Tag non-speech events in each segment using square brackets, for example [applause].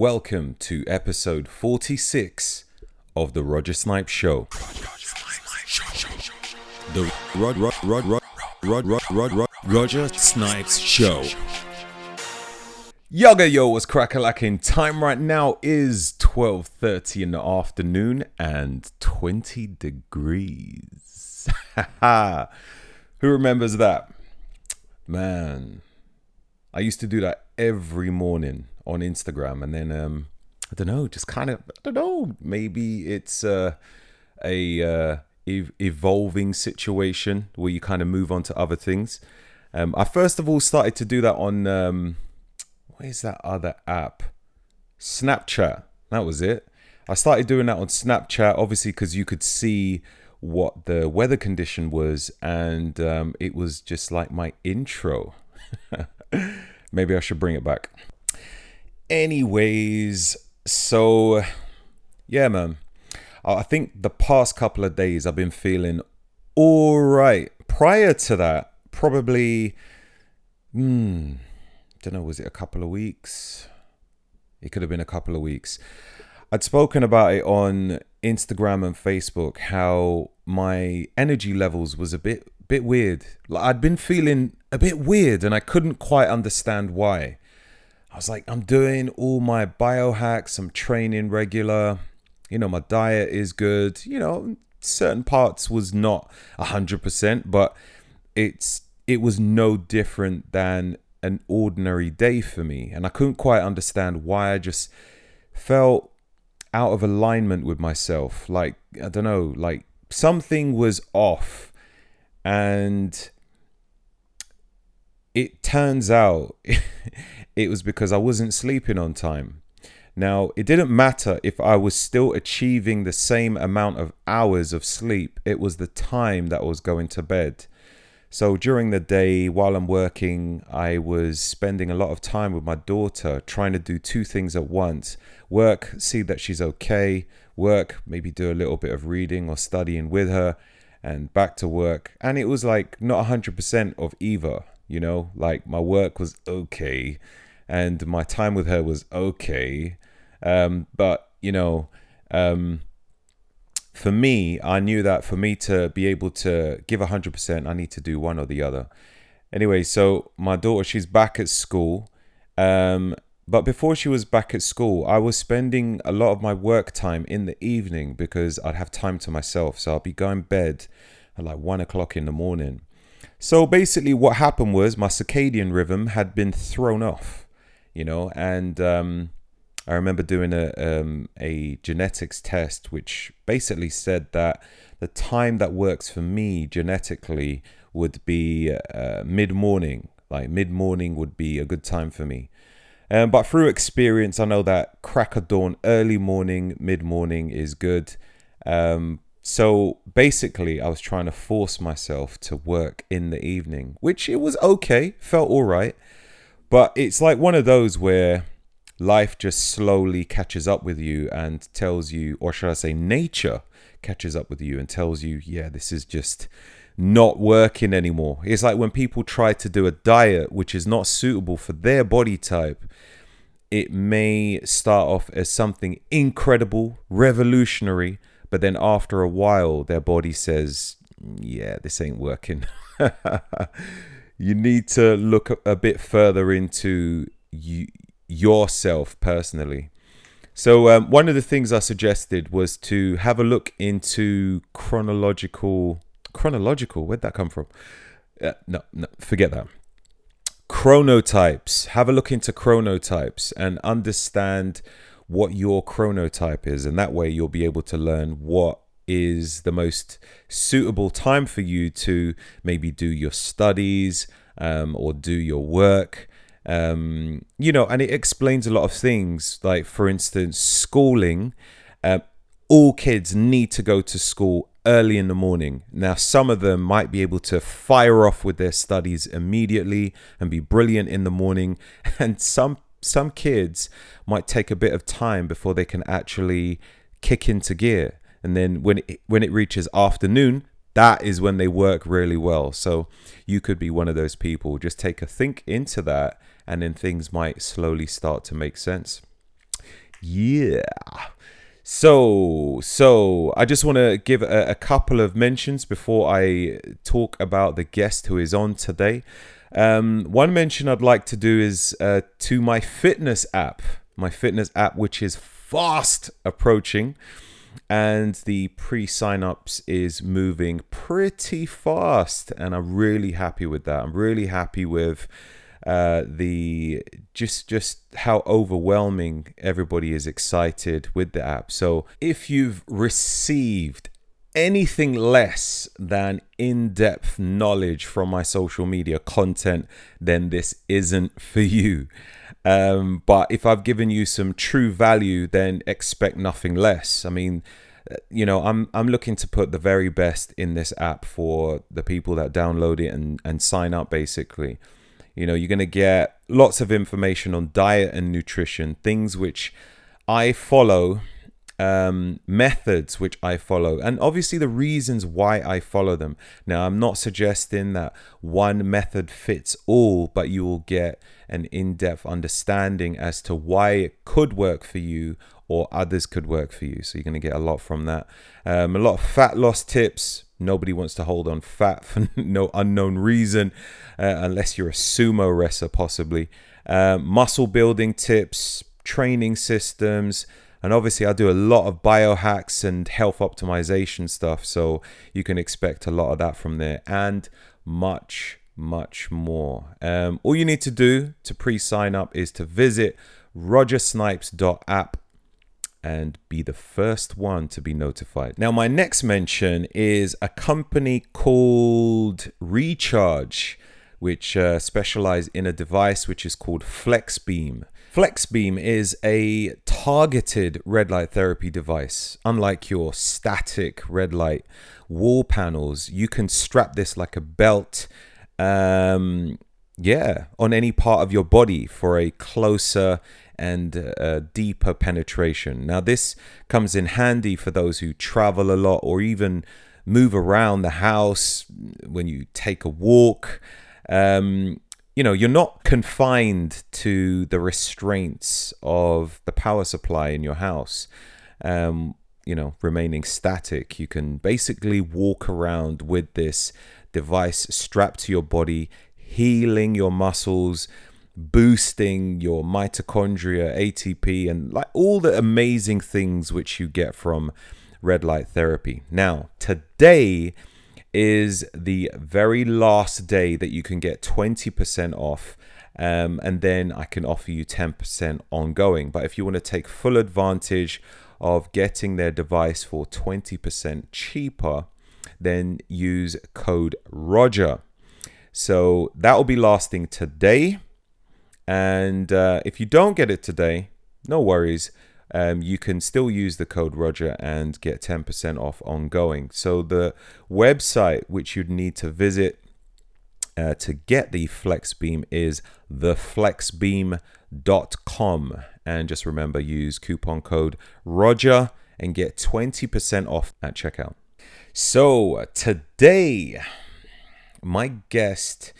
Welcome to episode 46 of the Roger Snipes Show. The Roger Snipes Show. Yoga yo, what's crackalacking? Time right now is 12:30 in the afternoon and 20 degrees. [laughs] Who remembers that? Man, I used to do that every morning on Instagram, and then um, I don't know, just kind of I don't know. Maybe it's uh, a uh, ev- evolving situation where you kind of move on to other things. Um, I first of all started to do that on um, what is that other app? Snapchat. That was it. I started doing that on Snapchat, obviously, because you could see what the weather condition was, and um, it was just like my intro. [laughs] Maybe I should bring it back. Anyways, so yeah, man. I think the past couple of days I've been feeling all right. Prior to that, probably, hmm, don't know, was it a couple of weeks? It could have been a couple of weeks. I'd spoken about it on Instagram and Facebook how my energy levels was a bit bit weird. Like I'd been feeling a bit weird and I couldn't quite understand why. I was like, I'm doing all my biohacks, I'm training regular, you know, my diet is good, you know, certain parts was not 100%, but it's it was no different than an ordinary day for me. And I couldn't quite understand why I just felt out of alignment with myself. Like I don't know, like something was off. And it turns out [laughs] it was because I wasn't sleeping on time. Now, it didn't matter if I was still achieving the same amount of hours of sleep, it was the time that I was going to bed. So during the day, while I'm working, I was spending a lot of time with my daughter, trying to do two things at once work, see that she's okay, work, maybe do a little bit of reading or studying with her, and back to work. And it was like not 100% of either, you know, like my work was okay and my time with her was okay. Um, but, you know, um, for me, I knew that for me to be able to give 100%, I need to do one or the other. Anyway, so my daughter, she's back at school. Um, but before she was back at school, I was spending a lot of my work time in the evening because I'd have time to myself. So I'd be going bed at like one o'clock in the morning. So basically, what happened was my circadian rhythm had been thrown off, you know, and um, I remember doing a um, a genetics test, which basically said that the time that works for me genetically would be uh, mid morning. Like mid morning would be a good time for me. Um, but through experience, I know that crack of dawn, early morning, mid morning is good. Um, so basically, I was trying to force myself to work in the evening, which it was okay, felt all right. But it's like one of those where life just slowly catches up with you and tells you, or should I say, nature catches up with you and tells you, yeah, this is just not working anymore. It's like when people try to do a diet which is not suitable for their body type, it may start off as something incredible, revolutionary, but then after a while, their body says, yeah, this ain't working. [laughs] you need to look a bit further into you, yourself personally. So, um, one of the things I suggested was to have a look into chronological chronological. Where'd that come from? Uh, no, no, forget that. Chronotypes. Have a look into chronotypes and understand what your chronotype is, and that way you'll be able to learn what is the most suitable time for you to maybe do your studies um, or do your work. Um, you know, and it explains a lot of things. Like, for instance, schooling. Uh, all kids need to go to school early in the morning. Now, some of them might be able to fire off with their studies immediately and be brilliant in the morning, [laughs] and some some kids might take a bit of time before they can actually kick into gear. And then when it, when it reaches afternoon, that is when they work really well. So you could be one of those people. Just take a think into that, and then things might slowly start to make sense. Yeah. So, so I just want to give a, a, couple of mentions before I talk about the guest who is on today. Um, one mention I'd like to do is uh, to my fitness app, my fitness app, which is fast approaching, and the pre sign-ups is moving pretty fast, and I'm really happy with that. I'm really happy with uh, the just just how overwhelming everybody is excited with the app. So if you've received anything less than in-depth knowledge from my social media content, then this isn't for you. Um, but if I've given you some true value, then expect nothing less. I mean, uh, you know, I'm I'm looking to put the very best in this app for the people that download it and and sign up basically. You know, you're to get lots of information on diet and nutrition, things which I follow, um, methods which I follow, and obviously the reasons why I follow them. Now, I'm not suggesting that one method fits all, but you will get an in depth understanding as to why it could work for you or others could work for you. So you're going to get a lot from that. Um, a lot of fat loss tips. Nobody wants to hold on fat for [laughs] no unknown reason, uh, unless you're a sumo wrestler, possibly. Uh, muscle building tips, training systems, and obviously, I do a lot of biohacks and health optimization stuff. So you can expect a lot of that from there, and much, much more. Um, all you need to do to pre sign up is to visit rogersnipes.app and be the first one to be notified. Now, my next mention is a company called Recharge, which uh, specialize in a device which is called FlexBeam. FlexBeam is a targeted red light therapy device. Unlike your static red light wall panels, you can strap this like a belt. Um, yeah, on any part of your body for a closer and uh, deeper penetration. Now, this comes in handy for those who travel a lot or even move around the house when you take a walk. Um, you know, you're not confined to the restraints of the power supply in your house. Um, you know, remaining static. You can basically walk around with this device strapped to your body, healing your muscles, boosting your mitochondria, ATP, and like all the amazing things which you get from red light therapy. Now, today is the very last day that you can get 20% off. Um, and then I can offer you 10% ongoing. But if you want to take full advantage of getting their device for 20% cheaper, then use code Roger. So that will be lasting today. And uh, if you don't get it today, no worries. Um, you can still use the code Roger and get 10% off ongoing. So the website which you'd need to visit uh, to get the FlexBeam is theflexbeam.com. And just remember, use coupon code Roger and get 20% off at checkout. So today, my guest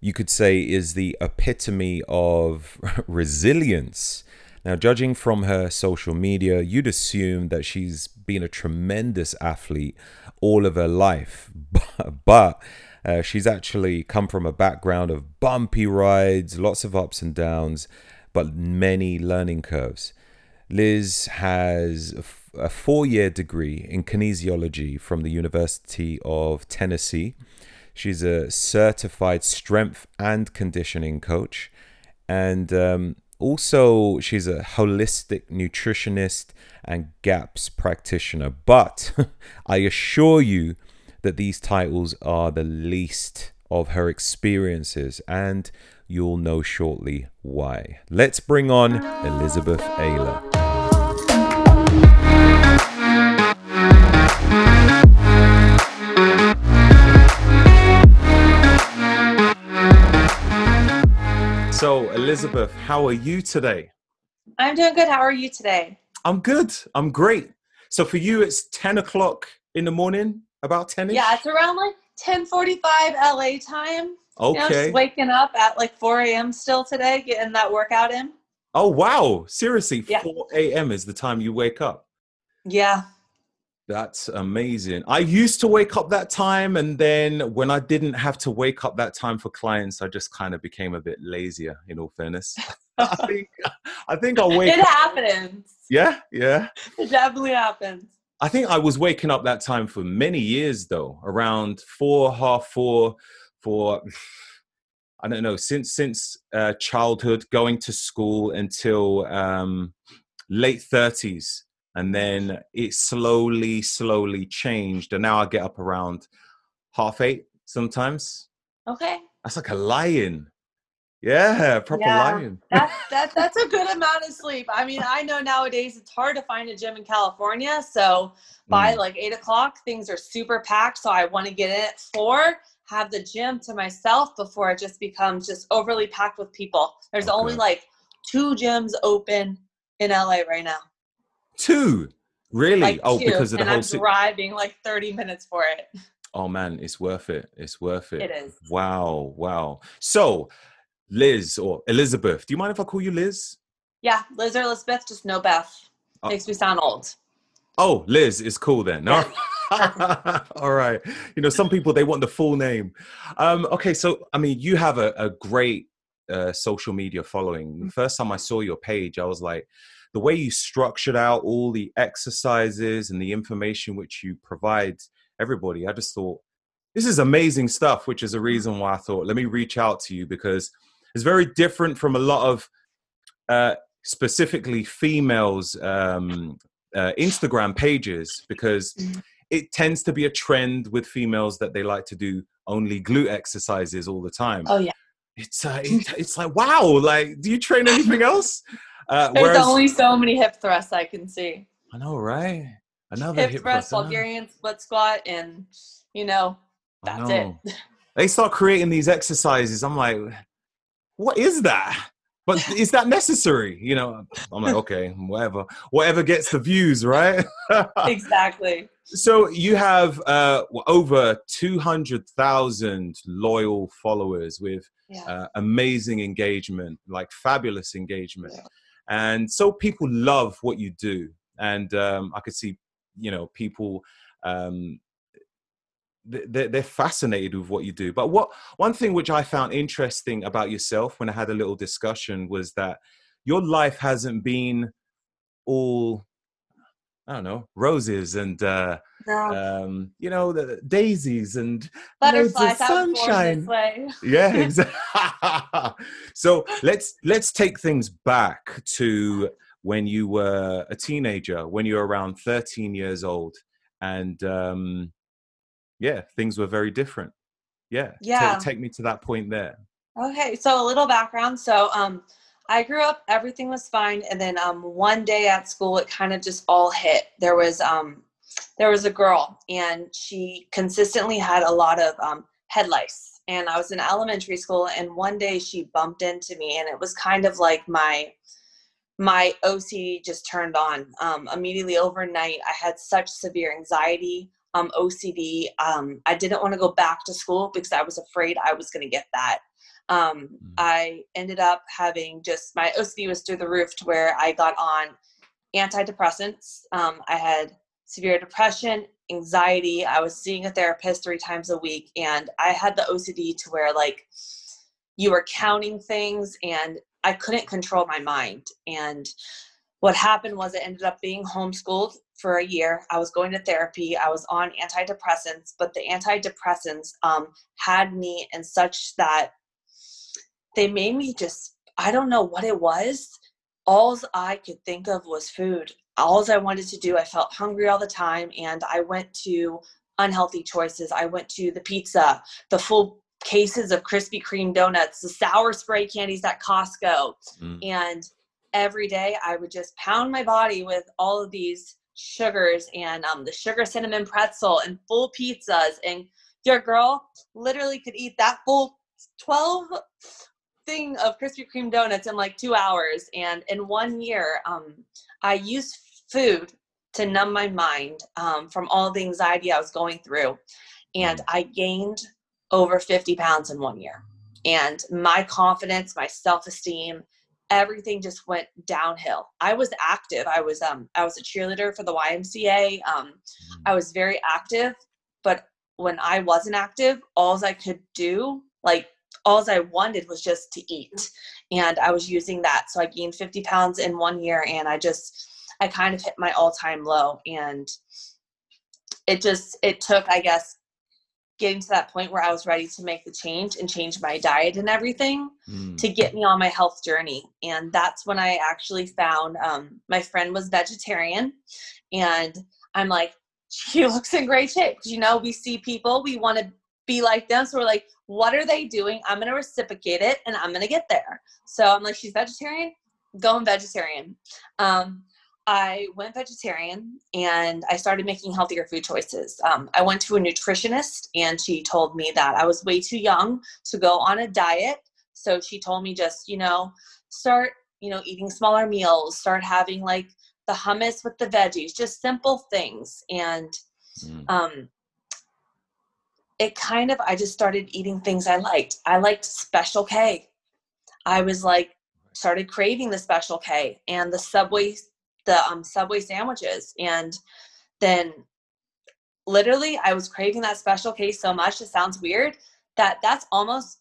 you could say is the epitome of [laughs] resilience. Now, judging from her social media, you'd assume that she's been a tremendous athlete all of her life, [laughs] but uh, she's actually come from a background of bumpy rides, lots of ups and downs, but many learning curves. Liz has a four year degree in kinesiology from the University of Tennessee. She's a certified strength and conditioning coach. And um, also, she's a holistic nutritionist and GAPS practitioner. But [laughs] I assure you that these titles are the least of her experiences, and you'll know shortly why. Let's bring on Elizabeth Aylor. So, Elizabeth, how are you today? I'm doing good. How are you today? I'm good. I'm great. So, for you, it's 10 o'clock in the morning, about 10 Yeah, it's around like 10:45 LA time. Okay. You know, just waking up at like 4 a.m. still today, getting that workout in. Oh wow! Seriously, Yeah. 4 a.m. is the time you wake up. Yeah. That's amazing. I used to wake up that time, and then when I didn't have to wake up that time for clients, I just kind of became a bit lazier. In all fairness, [laughs] I think I think I wake. it up. happens. Yeah, yeah. It definitely happens. I think I was waking up that time for many years, though, around four, half four, for I don't know since since uh, childhood, going to school until um, late thirties, and then it slowly, slowly changed, and now I get up around half eight sometimes. Okay. That's like a lion. Yeah, proper Yeah. lion. That, [laughs] that, that's a good amount of sleep. I mean, I know nowadays it's hard to find a gym in California. So by Mm. like eight o'clock, things are super packed. So I want to get in at four, have the gym to myself before it just becomes just overly packed with people. There's only like two gyms open in LA right now. Two, really? Like oh, two, because of the and whole. I'm si- driving like 30 minutes for it. Oh man, it's worth it. It's worth it. It is. Wow, wow. So, Liz or Elizabeth, do you mind if I call you Liz? Yeah, Liz or Elizabeth, just no Beth. Uh, Makes me sound old. Oh, Liz is cool then. No. [laughs] All right. You know, some people they want the full name. Um, okay, so I mean, you have a, a great uh, social media following. The first time I saw your page, I was like, the way you structured out all the exercises and the information which you provide everybody, I just thought this is amazing stuff. Which is a reason why I thought let me reach out to you because it's very different from a lot of uh, specifically females um, uh, Instagram pages because Mhm. it tends to be a trend with females that they like to do only glute exercises all the time. Oh, yeah. It's uh, it, it's like wow, like do you train anything else? [laughs] Uh, There's whereas only so many hip thrusts I can see. I know, right? Another hip, hip thrust, thrust. Bulgarian split squat, and you know, that's know. it. They start creating these exercises. I'm like, what is that? But [laughs] is that necessary? You know, I'm like, okay, whatever, whatever gets the views, right? [laughs] exactly. So you have uh, over 200,000 loyal followers with Yeah. uh, amazing engagement, like fabulous engagement. Yeah. And so people love what you do. And um, I could see, you know, people um, they're, they're fascinated with what you do. But what one thing which I found interesting about yourself when I had a little discussion was that your life hasn't been all, I don't know, roses and, uh, no. um, you know, the daisies and Butterflies. I was born sunshine. yeah [laughs] exactly [laughs] so let's let's take things back to when you were a teenager when you were around 13 years old and um yeah things were very different yeah Yeah. take me to that point there Okay, so a little background. So, um, I grew up, everything was fine, and then um, one day at school, it kind of just all hit. There was um, there was a girl, and she consistently had a lot of um, head lice. And I was in elementary school, and one day she bumped into me, and it was kind of like my my OCD just turned on. Um, immediately overnight, I had such severe anxiety, um, OCD. Um, I didn't want to go back to school because I was afraid I was going to get that. Um, Mm. I ended up having just my OCD was through the roof to where I got on antidepressants. Um, I had severe depression, anxiety. I was seeing a therapist three times a week, and I had the OCD to where like you were counting things and I couldn't control my mind. And what happened was I ended up being homeschooled for a year. I was going to therapy. I was on antidepressants, but the antidepressants um, had me in such that they made me just, I don't know what it was. Alls I could think of was food. Alls I wanted to do, I felt hungry all the time. And I went to unhealthy choices. I went to the pizza, the full cases of Krispy Kreme donuts, the sour spray candies at Costco. Mm. And every day I would just pound my body with all of these sugars and um, the sugar cinnamon pretzel and full pizzas. And your girl literally could eat that full 12 thing of Krispy Kreme donuts in like two hours. And in one year, um, I used food to numb my mind um, from all the anxiety I was going through. And I gained over 50 pounds in one year. And my confidence, my self esteem, everything just went downhill. I was active. I was um I was a cheerleader for the YMCA. Um mm-hmm. I was very active, but when I wasn't active, all I could do, like all I wanted was just to eat. And I was using that. So I gained 50 pounds in one year and I just I kind of hit my all-time low and it just it took I guess getting to that point where I was ready to make the change and change my diet and everything mm. to get me on my health journey. And that's when I actually found um, my friend was vegetarian. And I'm like, she [laughs] looks in great shape. You know, we see people, we want to be like them. So we're like, what are they doing? I'm going to reciprocate it and I'm going to get there. So I'm like, she's vegetarian, going vegetarian. Um, I went vegetarian and I started making healthier food choices. Um, I went to a nutritionist and she told me that I was way too young to go on a diet. So she told me just, you know, start, you know, eating smaller meals, start having like the hummus with the veggies, just simple things. And mm. um, it kind of, I just started eating things I liked. I liked Special K. I was like, started craving the Special K and the Subway the um, Subway sandwiches. And then literally I was craving that Special K's so much. It sounds weird that that's almost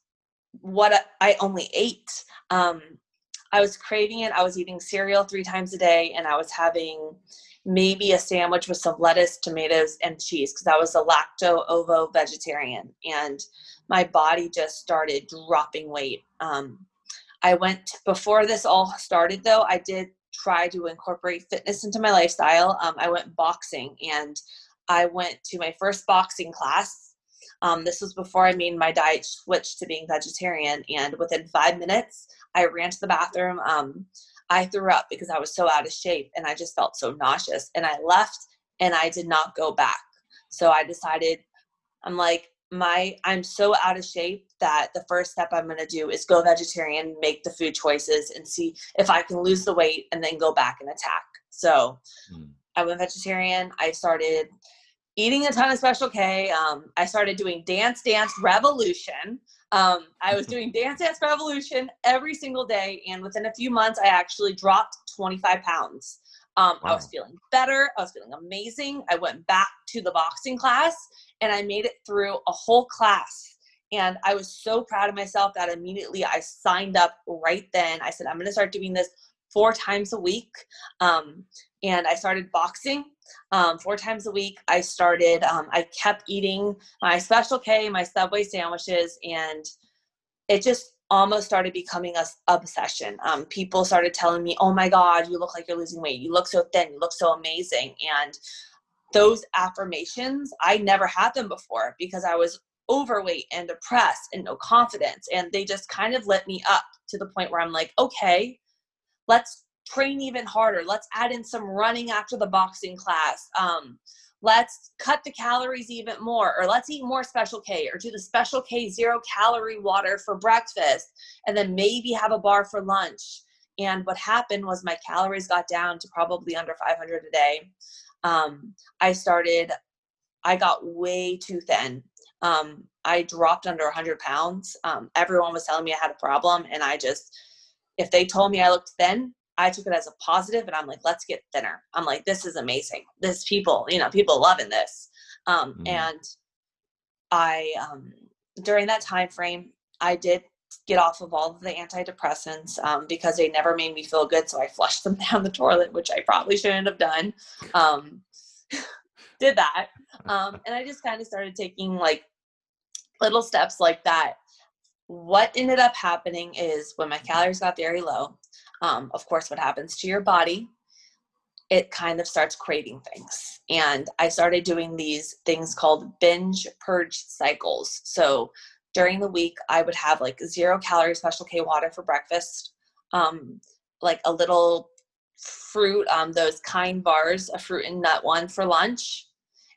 what I only ate. Um, I was craving it. I was eating cereal three times a day and I was having maybe a sandwich with some lettuce, tomatoes, and cheese because I was a lacto ovo vegetarian and my body just started dropping weight. Um, I went before this all started though, I did try to incorporate fitness into my lifestyle. Um, I went boxing and I went to my first boxing class. Um, this was before I made my diet switch to being vegetarian. And within five minutes, I ran to the bathroom. Um, I threw up because I was so out of shape and I just felt so nauseous. And I left and I did not go back. So I decided, I'm like, my I'm so out of shape that the first step I'm going to do is go vegetarian, make the food choices and see if I can lose the weight and then go back and attack. So mm. I went vegetarian. I started eating a ton of Special K. Um, I started doing Dance Dance Revolution. Um, I was doing Dance Dance Revolution every single day, and within a few months, I actually dropped 25 pounds. Um, wow. I was feeling better. I was feeling amazing. I went back to the boxing class and I made it through a whole class. And I was so proud of myself that immediately I signed up right then. I said, I'm going to start doing this four times a week. Um, and I started boxing um, four times a week. I started, um, I kept eating my Special K, my Subway sandwiches, and it just almost started becoming a obsession. Um, people started telling me, "Oh my God, you look like you're losing weight. You look so thin. You look so amazing." And those affirmations, I never had them before because I was overweight and depressed and no confidence, and they just kind of lit me up to the point where I'm like, "Okay, let's train even harder. Let's add in some running after the boxing class." Um, let's cut the calories even more or let's eat more special k or do the special k zero calorie water for breakfast and then maybe have a bar for lunch and what happened was my calories got down to probably under 500 a day um, i started i got way too thin um, i dropped under 100 pounds um, everyone was telling me i had a problem and i just if they told me i looked thin I took it as a positive and I'm like, let's get thinner. I'm like, this is amazing. This people, you know, people loving this. Um, mm-hmm. And I, um, during that time frame, I did get off of all of the antidepressants um, because they never made me feel good. So I flushed them [laughs] down the toilet, which I probably shouldn't have done. Um, [laughs] did that. Um, and I just kind of started taking like little steps like that. What ended up happening is when my calories got very low, um, of course, what happens to your body, it kind of starts craving things. And I started doing these things called binge purge cycles. So during the week, I would have like zero calorie special K water for breakfast, um, like a little fruit, um, those kind bars, a fruit and nut one for lunch,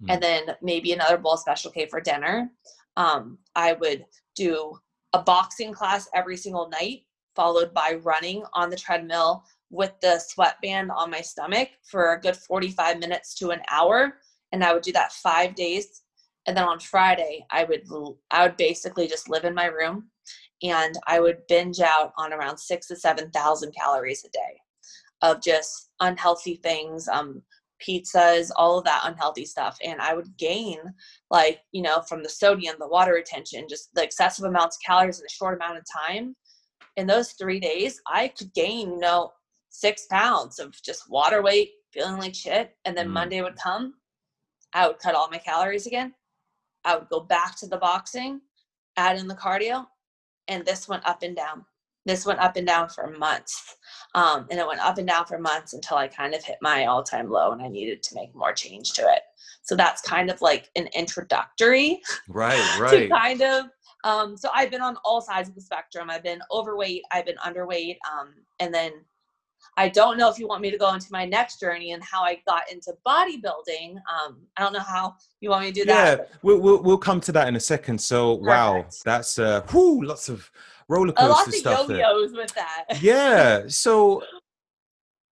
mm. and then maybe another bowl of special K for dinner. Um, I would do a boxing class every single night followed by running on the treadmill with the sweatband on my stomach for a good 45 minutes to an hour. And i would do that five days. And then on friday i would i would basically just live in my room and I would binge out on around six to 7,000 calories a day of just unhealthy things, um, pizzas, all of that unhealthy stuff. And I would gain, like, you know, from the sodium, the water retention, just the excessive amounts of calories in a short amount of time. In those three days, I could gain, you know, six pounds of just water weight, feeling like shit. And then mm. Monday would come, I would cut all my calories again. I would go back to the boxing, add in the cardio, and this went up and down. This went up and down for months. Um, and it went up and down for months until I kind of hit my all time low and I needed to make more change to it. So that's kind of like an introductory. Right, [laughs] right. to kind of. Um, so I've been on all sides of the spectrum. I've been overweight, I've been underweight, um, and then I don't know if you want me to go into my next journey and how I got into bodybuilding. Um, I don't know how you want me to do that. Yeah, we'll, we'll, we'll come to that in a second. So, Perfect. wow, that's uh, whoo, lots of roller coaster stuff. Yo-yos there. with that. yeah. [laughs] So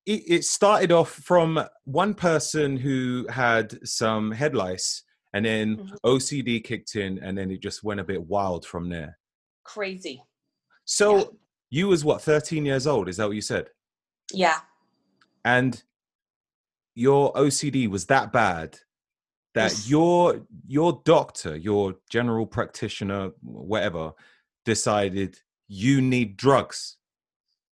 it, it started off from one person who had some head lice, and then mm-hmm. OCD kicked in, and then it just went a bit wild from there. Crazy. So yeah. you was what, 13 years old? Is that what you said? Yeah. And your OCD was that bad that your your doctor, your general practitioner, whatever, decided you need drugs.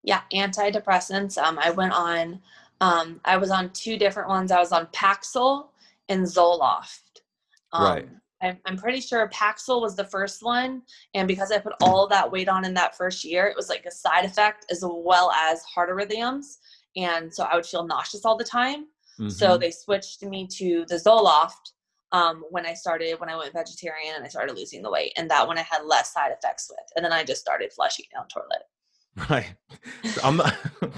Yeah, antidepressants. Um, I went on. Um, I was on two different ones. I was on Paxil and Zoloft. Um, right. I'm, I'm pretty sure Paxil was the first one, and because I put all that weight on in that first year, it was like a side effect as well as heart arrhythmias, and so I would feel nauseous all the time. Mm-hmm. So they switched me to the Zoloft um, when I started when I went vegetarian and I started losing the weight, and that one I had less side effects with, and then I just started flushing down toilet. [laughs] Right. I'm not. [laughs] okay.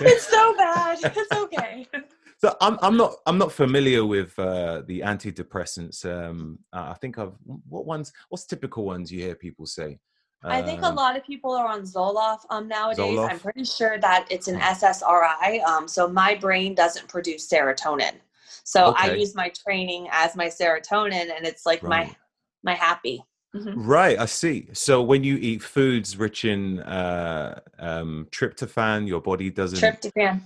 It's so bad. It's okay. [laughs] so I'm I'm not I'm not familiar with uh, the antidepressants. Um, uh, I think I've what ones what's typical ones you hear people say. I think a um, lot of people are on Zoloft um, nowadays. Zoloft? I'm pretty sure that it's an SSRI. Um, so my brain doesn't produce serotonin. So okay. I use my training as my serotonin, and it's like right. my my happy. Mm-hmm. Right, I see. So when you eat foods rich in uh, um, tryptophan, your body doesn't tryptophan.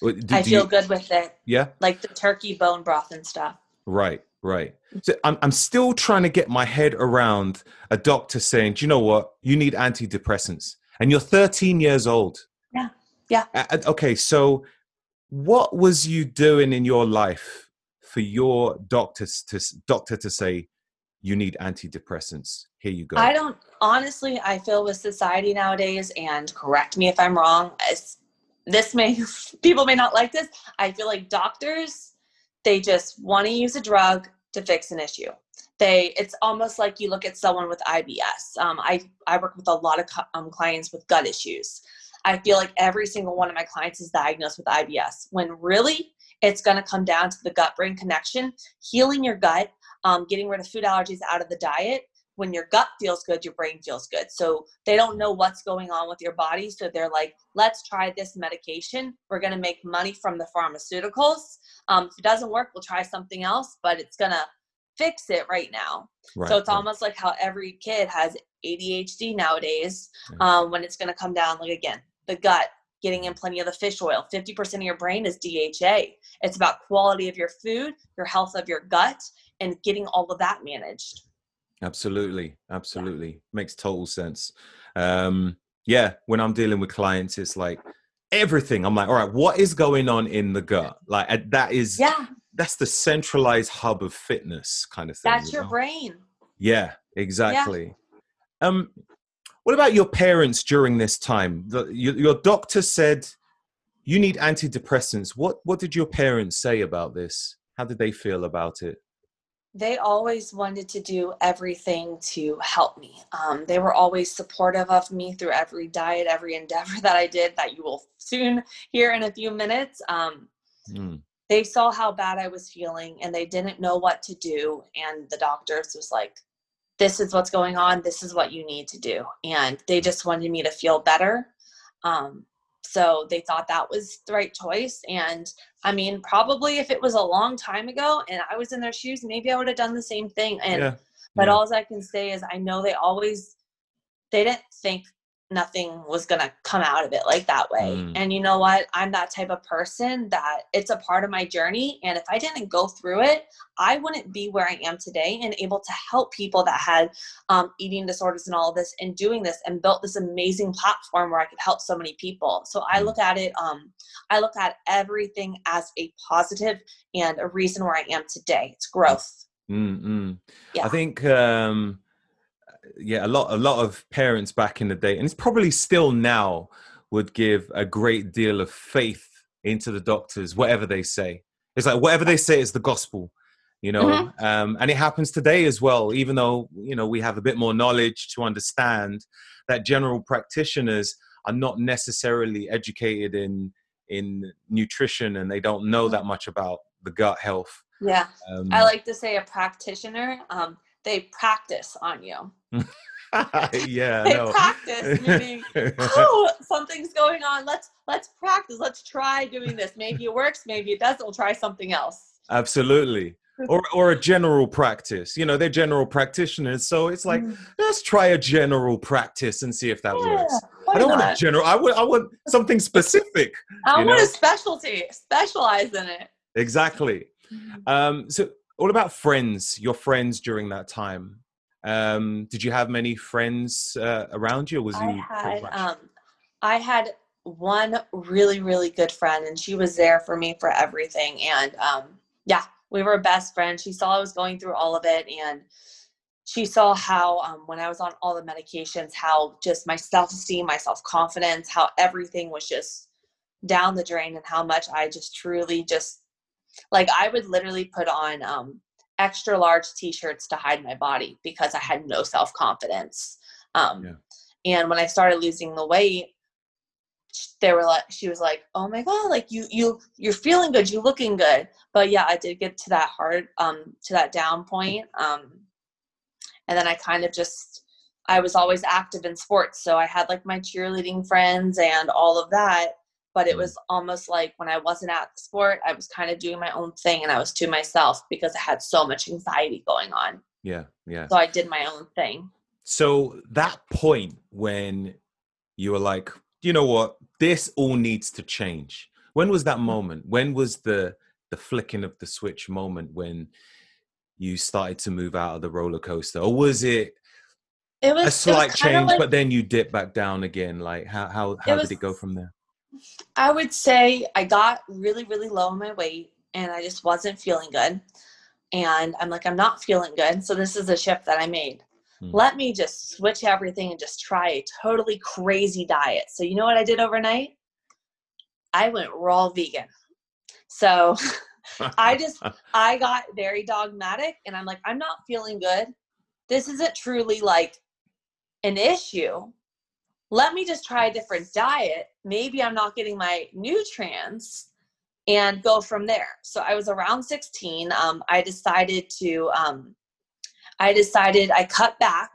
Do, I feel you, good with it. Yeah. Like the turkey bone broth and stuff. Right, right. So I'm, I'm still trying to get my head around a doctor saying, do you know what? You need antidepressants. And you're 13 years old. Yeah. Yeah. Uh, okay. So what was you doing in your life for your doctors to doctor to say you need antidepressants. Here you go. I don't honestly i feel with society nowadays and correct me if i'm wrong this may [laughs] people may not like this i feel like doctors they just want to use a drug to fix an issue. They it's almost like you look at someone with ibs um, i i work with a lot of um, clients with gut issues i feel like every single one of my clients is diagnosed with ibs when really it's going to come down to the gut brain connection healing your gut um, getting rid of food allergies out of the diet when your gut feels good, your brain feels good. So they don't know what's going on with your body. So they're like, let's try this medication. We're going to make money from the pharmaceuticals. Um, if it doesn't work, we'll try something else, but it's going to fix it right now. Right, so it's right. almost like how every kid has ADHD nowadays um, when it's going to come down, like again, the gut, getting in plenty of the fish oil. 50% of your brain is DHA. It's about quality of your food, your health of your gut, and getting all of that managed. Absolutely, absolutely yeah. makes total sense. Um, yeah, when I'm dealing with clients, it's like everything. I'm like, all right, what is going on in the gut? Like that is yeah, that's the centralized hub of fitness kind of thing. That's you your brain. Yeah, exactly. Yeah. Um, what about your parents during this time? The, your, your doctor said you need antidepressants. What what did your parents say about this? How did they feel about it? they always wanted to do everything to help me. Um, they were always supportive of me through every diet, every endeavor [laughs] that I did, that you will soon hear in a few minutes. Um, mm. They saw how bad I was feeling and they didn't know what to do. And the doctors was like, this is what's going on. This is what you need to do. And they just wanted me to feel better. Um, so they thought that was the right choice. And I mean, probably if it was a long time ago and I was in their shoes, maybe I would have done the same thing. And yeah. but yeah. all I can say is I know they always they didn't think nothing was going to come out of it like that way. Mm. And you know what? I'm that type of person that it's a part of my journey. And if I didn't go through it, I wouldn't be where I am today and able to help people that had um, eating disorders and all of this and doing this and built this amazing platform where I could help so many people. So I mm. look at it, um, I look at everything as a positive and a reason where I am today. It's growth. Mm-hmm. Yeah. I think, um, yeah, a lot a lot of parents back in the day, and it's probably still now, would give a great deal of faith into the doctors, whatever they say. It's like whatever they say is the gospel, you know. Mm-hmm. Um, and it happens today as well, even though you know we have a bit more knowledge to understand that general practitioners are not necessarily educated in in nutrition and they don't know that much about the gut health. Yeah, um, I like to say a practitioner. Um, they practice on you. [laughs] yeah, they no. practice, meaning, [laughs] oh, something's going on. Let's let's practice. Let's try doing this. Maybe it works. Maybe it doesn't. We'll try something else. Absolutely. [laughs] or or a general practice. You know, they're general practitioners, so it's like mm. let's try a general practice and see if that yeah, works. I don't not? want a general. I want I want something specific. I want know? a specialty. Specialize in it. Exactly. Mm-hmm. Um, so all about friends, your friends during that time. Um, did you have many friends uh, around you? was I had, um, I had one really, really good friend, and she was there for me for everything. And um, yeah, we were best friends. She saw I was going through all of it, and she saw how um, when I was on all the medications, how just my self esteem, my self confidence, how everything was just down the drain, and how much I just truly just like I would literally put on um, extra large t-shirts to hide my body because I had no self-confidence. Um, yeah. And when I started losing the weight, they were like, she was like, "Oh my god, like you you you're feeling good, You're looking good." But yeah, I did get to that hard um to that down point. Um, and then I kind of just I was always active in sports, so I had like my cheerleading friends and all of that but it mm. was almost like when I wasn't at the sport, I was kind of doing my own thing and I was to myself because I had so much anxiety going on. Yeah, yeah. So I did my own thing. So that point when you were like, you know what, this all needs to change. When was that moment? When was the the flicking of the switch moment when you started to move out of the roller coaster, or was it? It was a slight was change, like, but then you dip back down again. Like how how how it did it go from there? I would say I got really, really low on my weight and I just wasn't feeling good. And I'm like, I'm not feeling good. So this is a shift that I made. Hmm. Let me just switch everything and just try a totally crazy diet. So, you know what I did overnight? I went raw vegan. So, [laughs] I just, [laughs] I got very dogmatic and I'm like, I'm not feeling good. This isn't truly like an issue let me just try a different diet. Maybe I'm not getting my nutrients and go from there. So I was around 16. Um, I decided to, um, I decided I cut back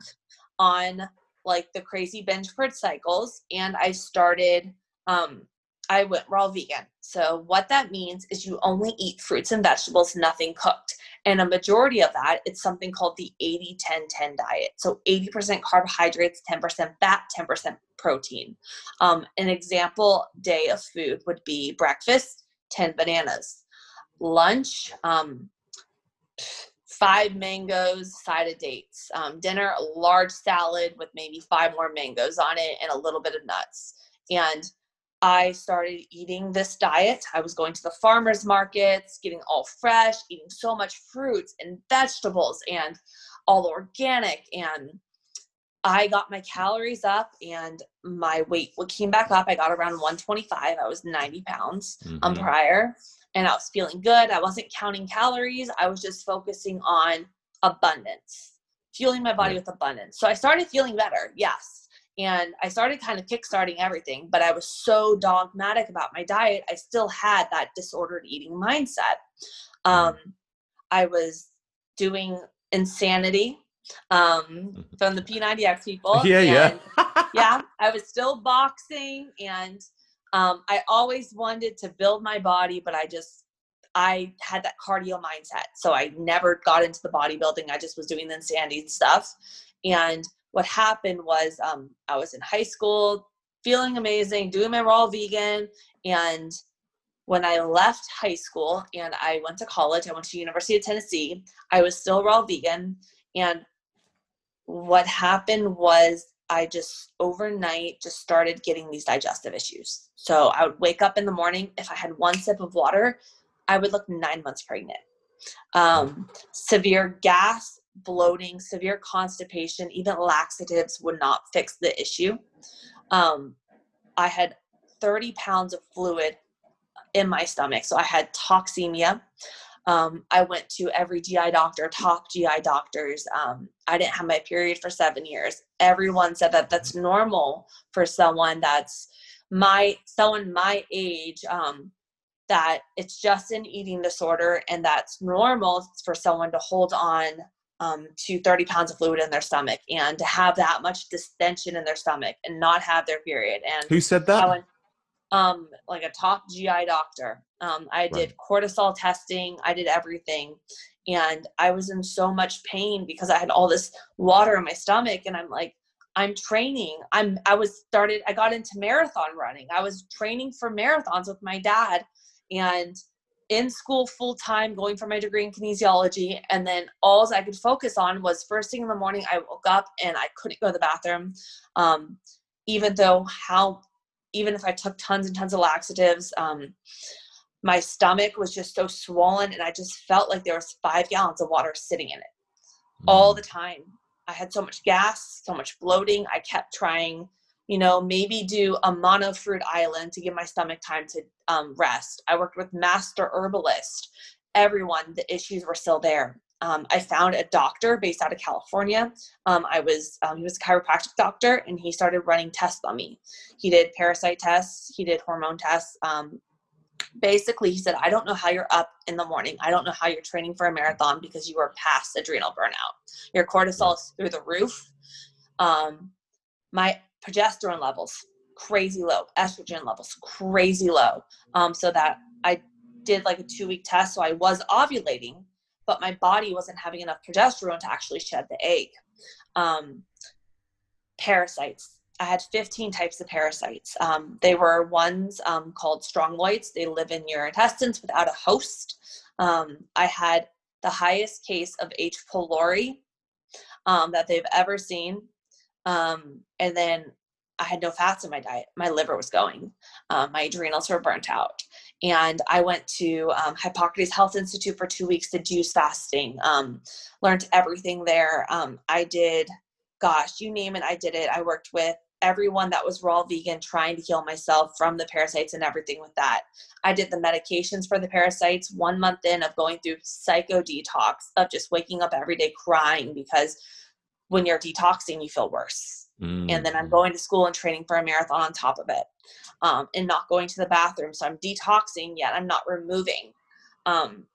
on like the crazy binge purge cycles and I started, um, I went raw vegan. So what that means is you only eat fruits and vegetables, nothing cooked. And a majority of that, it's something called the 80 10 10 diet. So 80% carbohydrates, 10% fat, 10% protein. Um, an example day of food would be breakfast, 10 bananas. Lunch, um, five mangoes, side of dates. Um, dinner, a large salad with maybe five more mangoes on it and a little bit of nuts. And I started eating this diet. I was going to the farmers markets, getting all fresh, eating so much fruits and vegetables and all organic. And I got my calories up and my weight came back up. I got around 125. I was 90 pounds um, mm-hmm. um, prior and I was feeling good. I wasn't counting calories. I was just focusing on abundance, fueling my body with abundance. So I started feeling better. Yes and I started kind of kickstarting everything, but I was so dogmatic about my diet. I still had that disordered eating mindset. Mm-hmm. Um, I was doing insanity um, mm-hmm. from the P90X people. [laughs] Yeah, yeah. yeah, I was still boxing and um, I always wanted to build my body, but I just, I had that cardio mindset. So I never got into the bodybuilding. I just was doing the insanity stuff. And what happened was um, I was in high school, feeling amazing, doing my raw vegan, and when I left high school and I went to college, I went to University of Tennessee. I was still raw vegan, and what happened was I just overnight just started getting these digestive issues. So I would wake up in the morning. If I had one sip of water, I would look nine months pregnant. Um, severe gas, bloating, severe constipation, even laxatives would not fix the issue. Um, I had 30 pounds of fluid in my stomach. So I had toxemia. Um, I went to every GI doctor, top GI doctors. Um, I didn't have my period for seven years. Everyone said that that's normal for someone that's my someone my age. Um, that it's just an eating disorder and that's normal for someone to hold on um, to 30 pounds of fluid in their stomach and to have that much distension in their stomach and not have their period. And who said that? Went, um, like a top GI doctor. Um, I did cortisol testing. I did everything, and I was in so much pain because I had all this water in my stomach, and I'm like, I'm training. I'm. I was started. I got into marathon running. I was training for marathons with my dad, and in school full time going for my degree in kinesiology and then all i could focus on was first thing in the morning i woke up and i couldn't go to the bathroom um, even though how even if I took tons and tons of laxatives, um, my stomach was just so swollen and I just felt like there was five gallons of water sitting in it mm. all the time. I had so much gas, so much bloating. I kept trying, you know, maybe do a mono fruit island to give my stomach time to um, rest. I worked with master herbalist. Everyone, the issues were still there um, I found a doctor based out of California. Um, I was um, he was a chiropractic doctor, and he started running tests on me. He did parasite tests, he did hormone tests. Um, basically, he said, "I don't know how you're up in the morning. I don't know how you're training for a marathon because you are past adrenal burnout. Your cortisol is through the roof. Um, my progesterone levels crazy low, estrogen levels crazy low. Um, so that I did like a two week test, so I was ovulating." but my body wasn't having enough progesterone to actually shed the egg. Um, parasites. I had 15 types of parasites. Um, they were ones um, called strongyloids. They live in your intestines without a host. Um, I had the highest case of H. pylori um, that they've ever seen. Um, and then I had no fats in my diet. My liver was going. Um, my adrenals were burnt out. And I went to um, Hippocrates Health Institute for two weeks, to juice fasting, um, learned everything there. Um, I did, gosh, you name it, I did it. I worked with everyone that was raw vegan trying to heal myself from the parasites and everything with that. I did the medications for the parasites one month in of going through psycho detox, of just waking up every day crying because when you're detoxing, you feel worse Mm. And then I'm mm. going to school and training for a marathon on top of it um, and not going to the bathroom. So I'm detoxing yet I'm not removing. Um,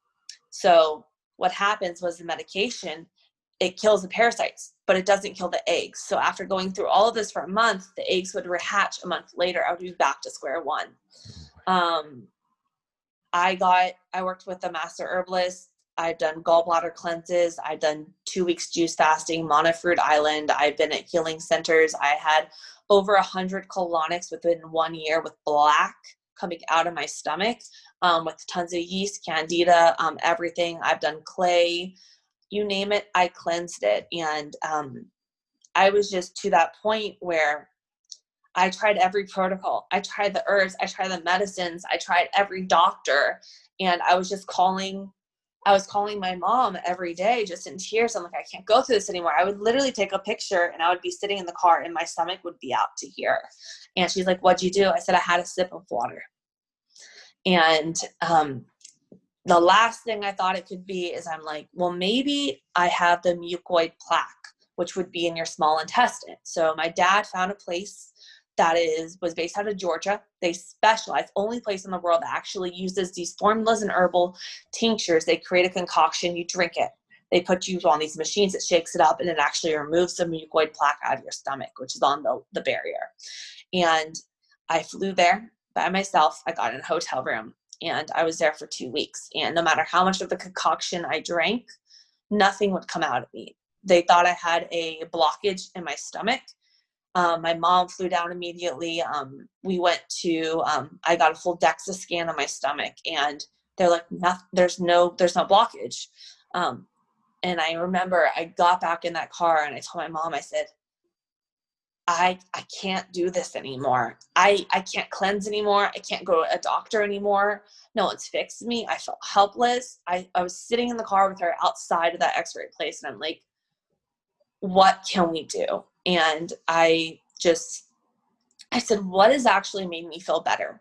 so what happens was the medication, it kills the parasites, but it doesn't kill the eggs. So after going through all of this for a month, the eggs would rehatch a month later. I would be back to square one. Um, I got, I worked with a master herbalist I've done gallbladder cleanses. I've done two weeks juice fasting, monofruit island. I've been at healing centers. I had over a hundred colonics within one year with black coming out of my stomach um, with tons of yeast, candida, um, everything. I've done clay, you name it, I cleansed it. And um, I was just to that point where I tried every protocol. I tried the herbs, I tried the medicines, I tried every doctor. And I was just calling I was calling my mom every day just in tears. I'm like, I can't go through this anymore. I would literally take a picture and I would be sitting in the car and my stomach would be out to here. And she's like, What'd you do? I said, I had a sip of water. And um, the last thing I thought it could be is I'm like, well, maybe I have the mucoid plaque, which would be in your small intestine. So my dad found a place that is was based out of Georgia. They specialize, only place in the world that actually uses these formulas and herbal tinctures. They create a concoction, you drink it. They put you on these machines that shakes it up and it actually removes the mucoid plaque out of your stomach, which is on the, the barrier. And I flew there by myself. I got in a hotel room and I was there for two weeks. And no matter how much of the concoction I drank, nothing would come out of me. they thought I had a blockage in my stomach. Um, my mom flew down immediately. Um, we went to, um, I got a full DEXA scan on my stomach, and they're like, there's no, there's no blockage. Um, and I remember I got back in that car and I told my mom, I said, I I can't do this anymore. I I can't cleanse anymore. I can't go to a doctor anymore. No one's fixed me. I felt helpless. I, I was sitting in the car with her outside of that x-ray place and I'm like, what can we do? And I just I said, what has actually made me feel better?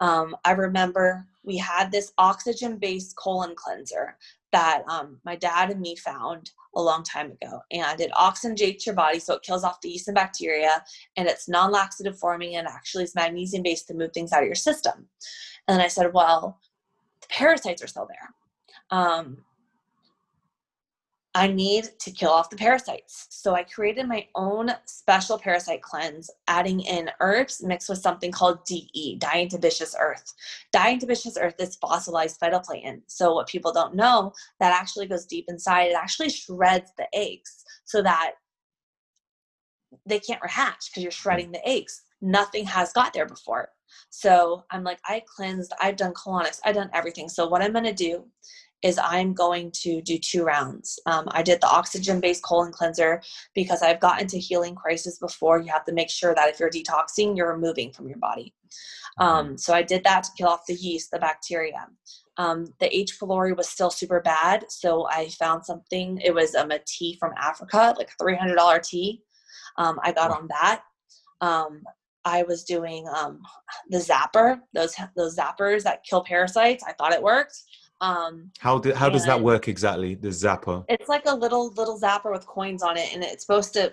Um, I remember we had this oxygen based colon cleanser that um, my dad and me found a long time ago. And it oxygenates your body so it kills off the yeast and bacteria. And it's non laxative forming and actually is magnesium based to move things out of your system. And I said, well, the parasites are still there. Um, I need to kill off the parasites. So I created my own special parasite cleanse, adding in herbs mixed with something called DE, diatomaceous earth. Diatomaceous earth is fossilized phytoplankton. So what people don't know, that actually goes deep inside. It actually shreds the eggs so that they can't rehatch because you're shredding the eggs. Nothing has got there before. So I'm like, I cleansed, I've done colonics, I've done everything. So what I'm to do is I'm going to do two rounds. Um, I did the oxygen based colon cleanser because I've gotten to healing crisis before. You have to make sure that if you're detoxing, you're removing from your body. Mm-hmm. Um, so I did that to kill off the yeast, the bacteria. Um, the H. pylori was still super bad, so I found something. It was um, a tea from Africa, like $300 tea. Um, I got on that. Um, I was doing um, the zapper, those those zappers that kill parasites. I thought it worked. Um, how do, how does that work exactly? The zapper. It's like a little little zapper with coins on it, and it's supposed to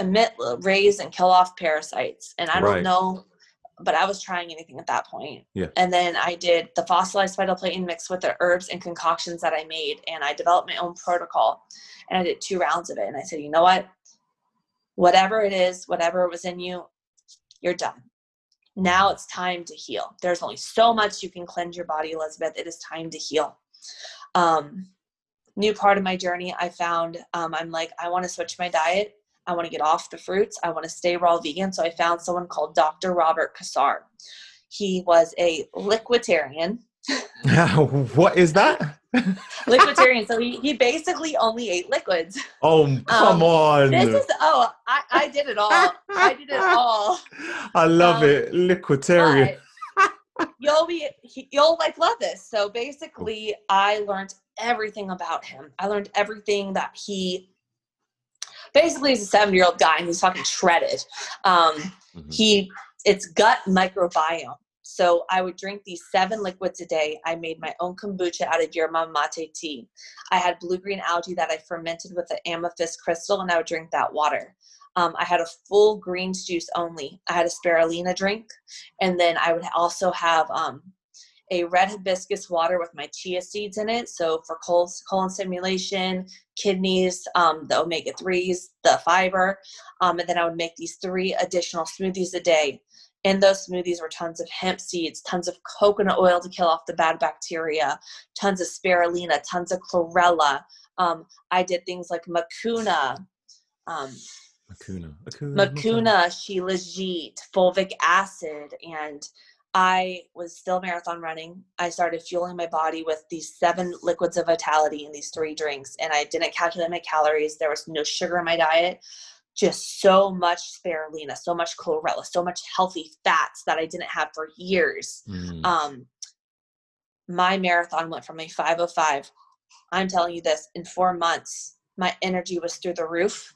emit rays and kill off parasites. And I don't know, but I was trying anything at that point. Yeah. And then I did the fossilized phytoplankton mixed with the herbs and concoctions that I made, and I developed my own protocol, and I did two rounds of it. And I said, you know what? Whatever it is, whatever was in you, you're done. Now it's time to heal. There's only so much you can cleanse your body, Elizabeth. It is time to heal. Um, new part of my journey, I found um, I'm like, I want to switch my diet. I want to get off the fruits. I want to stay raw vegan. So I found someone called Dr. Robert Cassar. He was a liquidarian. [laughs] what is that? liquidarian. So he, he basically only ate liquids. Oh come um, on! This is oh I, I did it all. I did it all. [laughs] I love um, it, liquidarian. you'll be you'll like love this. So basically, I learned everything about him. I learned everything that he. Basically, he's a seven-year-old guy and he's fucking shredded. Um, mm-hmm. He it's gut microbiome. So I would drink these seven liquids a day. I made my own kombucha out of yerba mate tea. I had blue green algae that I fermented with the amethyst crystal, and I would drink that water. Um, I had a full greens juice only. I had a spirulina drink, and then I would also have um, a red hibiscus water with my chia seeds in it. So for colon, colon stimulation, kidneys, um, the omega 3s, the fiber. Um, and then I would make these three additional smoothies a day in those smoothies were tons of hemp seeds, tons of coconut oil to kill off the bad bacteria, tons of spirulina, tons of chlorella. Um, I did things like macuna, um, macuna, mucuna, mucuna, shilajit, fulvic acid, and I was still marathon running. I started fueling my body with these seven liquids of vitality in these three drinks, and I didn't calculate my calories. There was no sugar in my diet just so much spirulina, so much chlorella, so much healthy fats that I didn't have for years. Mm. Um, my marathon went from a 505. I'm telling you this in four months, my energy was through the roof.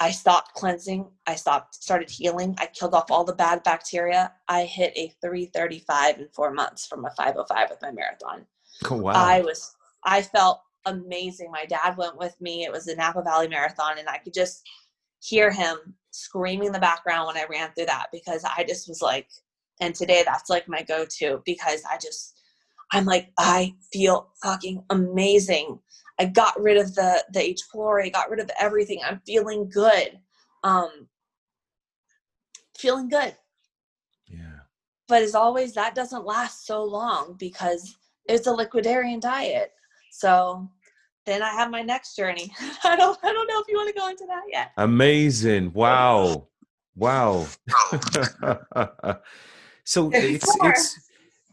I stopped cleansing. I stopped, started healing. I killed off all the bad bacteria. I hit a 335 in four months from a 505 with my marathon. Oh, [laughs] wow. I was, I felt amazing. My dad went with me. It was the Napa Valley Marathon, and I could just hear him screaming in the background when I ran through that because I just was like, and today that's like my go to because I just, I'm like, I feel fucking amazing. I got rid of the the H. pylori, got rid of everything. I'm feeling good. Um, feeling good. Yeah. But as always, that doesn't last so long because it's a liquidarian diet. So then I have my next journey. [laughs] I don't I don't know if you want to go into that yet. Amazing. [laughs] Wow. Wow. [laughs] so it's it's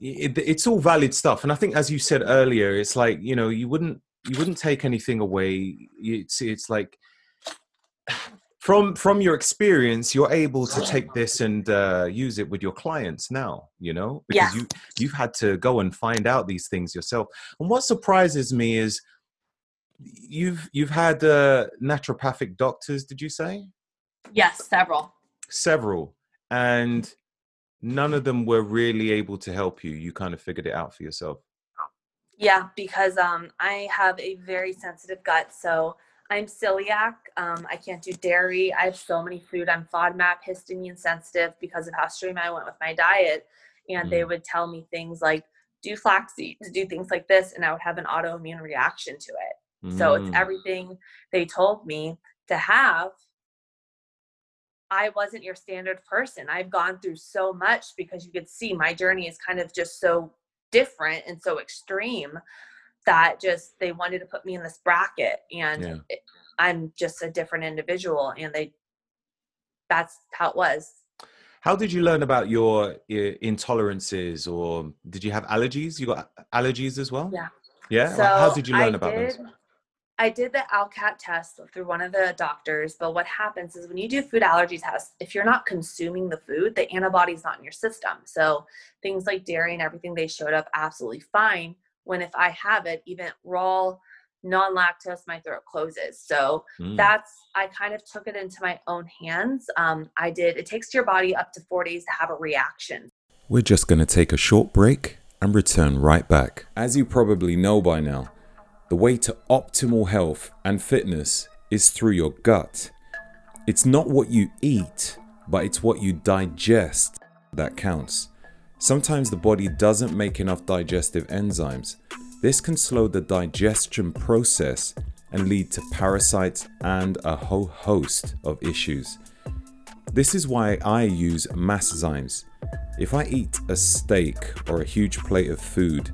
it, it's all valid stuff and I think as you said earlier it's like, you know, you wouldn't you wouldn't take anything away. It's it's like from from your experience you're able to take this and uh, use it with your clients now you know because Yeah. you you've had to go and find out these things yourself and what surprises me is you've you've had uh, naturopathic doctors did you say Yes, several. several and none of them were really able to help you you kind of figured it out for yourself Yeah, because um, I have a very sensitive gut. So I'm celiac. Um, I can't do dairy. I have so many food. I'm FODMAP, histamine sensitive because of how extreme I went with my diet. And they Mm. would tell me things like, do flaxseed, do things like this, and I would have an autoimmune reaction to it. So it's Mm. everything they told me to have. I wasn't your standard person. I've gone through so much because you could see my journey is kind of just so different and so extreme that just they wanted to put me in this bracket and Yeah. it, I'm just a different individual and they that's how it was. How did you learn about your intolerances, or did you have allergies? You got allergies as well. Yeah. Yeah. So How did you learn I about did, those? I did the ALCAT test through one of the doctors, but what happens is when you do food allergy tests, if you're not consuming the food, the antibody's not in your system. So things like dairy and everything, they showed up absolutely fine. When if I have it, even raw, non-lactose, my throat closes. So Mm. that's I kind of took it into my own hands. Um, I did. It takes your body up to four days to have a reaction. We're just going to take a short break and return right back. As you probably know by now, the way to optimal health and fitness is through your gut. It's not what you eat, but it's what you digest that counts. Sometimes the body doesn't make enough digestive enzymes. This can slow the digestion process and lead to parasites and a whole host of issues. This is why I use Masszymes. If I eat a steak or a huge plate of food,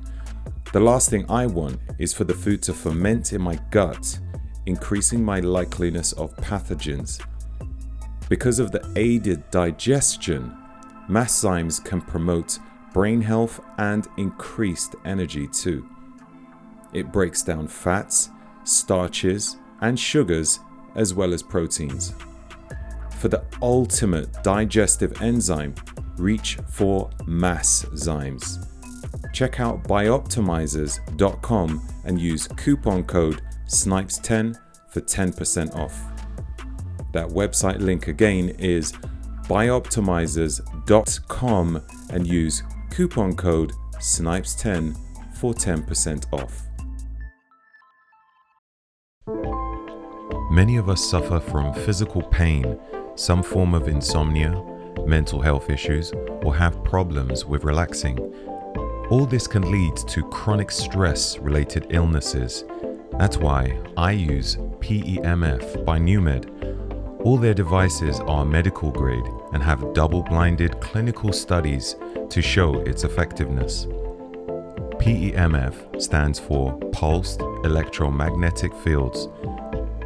the last thing I want is for the food to ferment in my gut, increasing my likeliness of pathogens. Because of the aided digestion, Masszymes can promote brain health and increased energy too. It breaks down fats, starches, and sugars as well as proteins. For the ultimate digestive enzyme, reach for Masszymes. Check out bioptimizers.com and use coupon code SNIPES10 for 10% off. That website link again is bioptimizers.com and use coupon code SNIPES10 for 10% off. Many of us suffer from physical pain, some form of insomnia, mental health issues, or have problems with relaxing. All this can lead to chronic stress related illnesses. That's why I use PEMF by NewMed. All their devices are medical grade and have double blinded clinical studies to show its effectiveness. PEMF stands for Pulsed Electromagnetic Fields.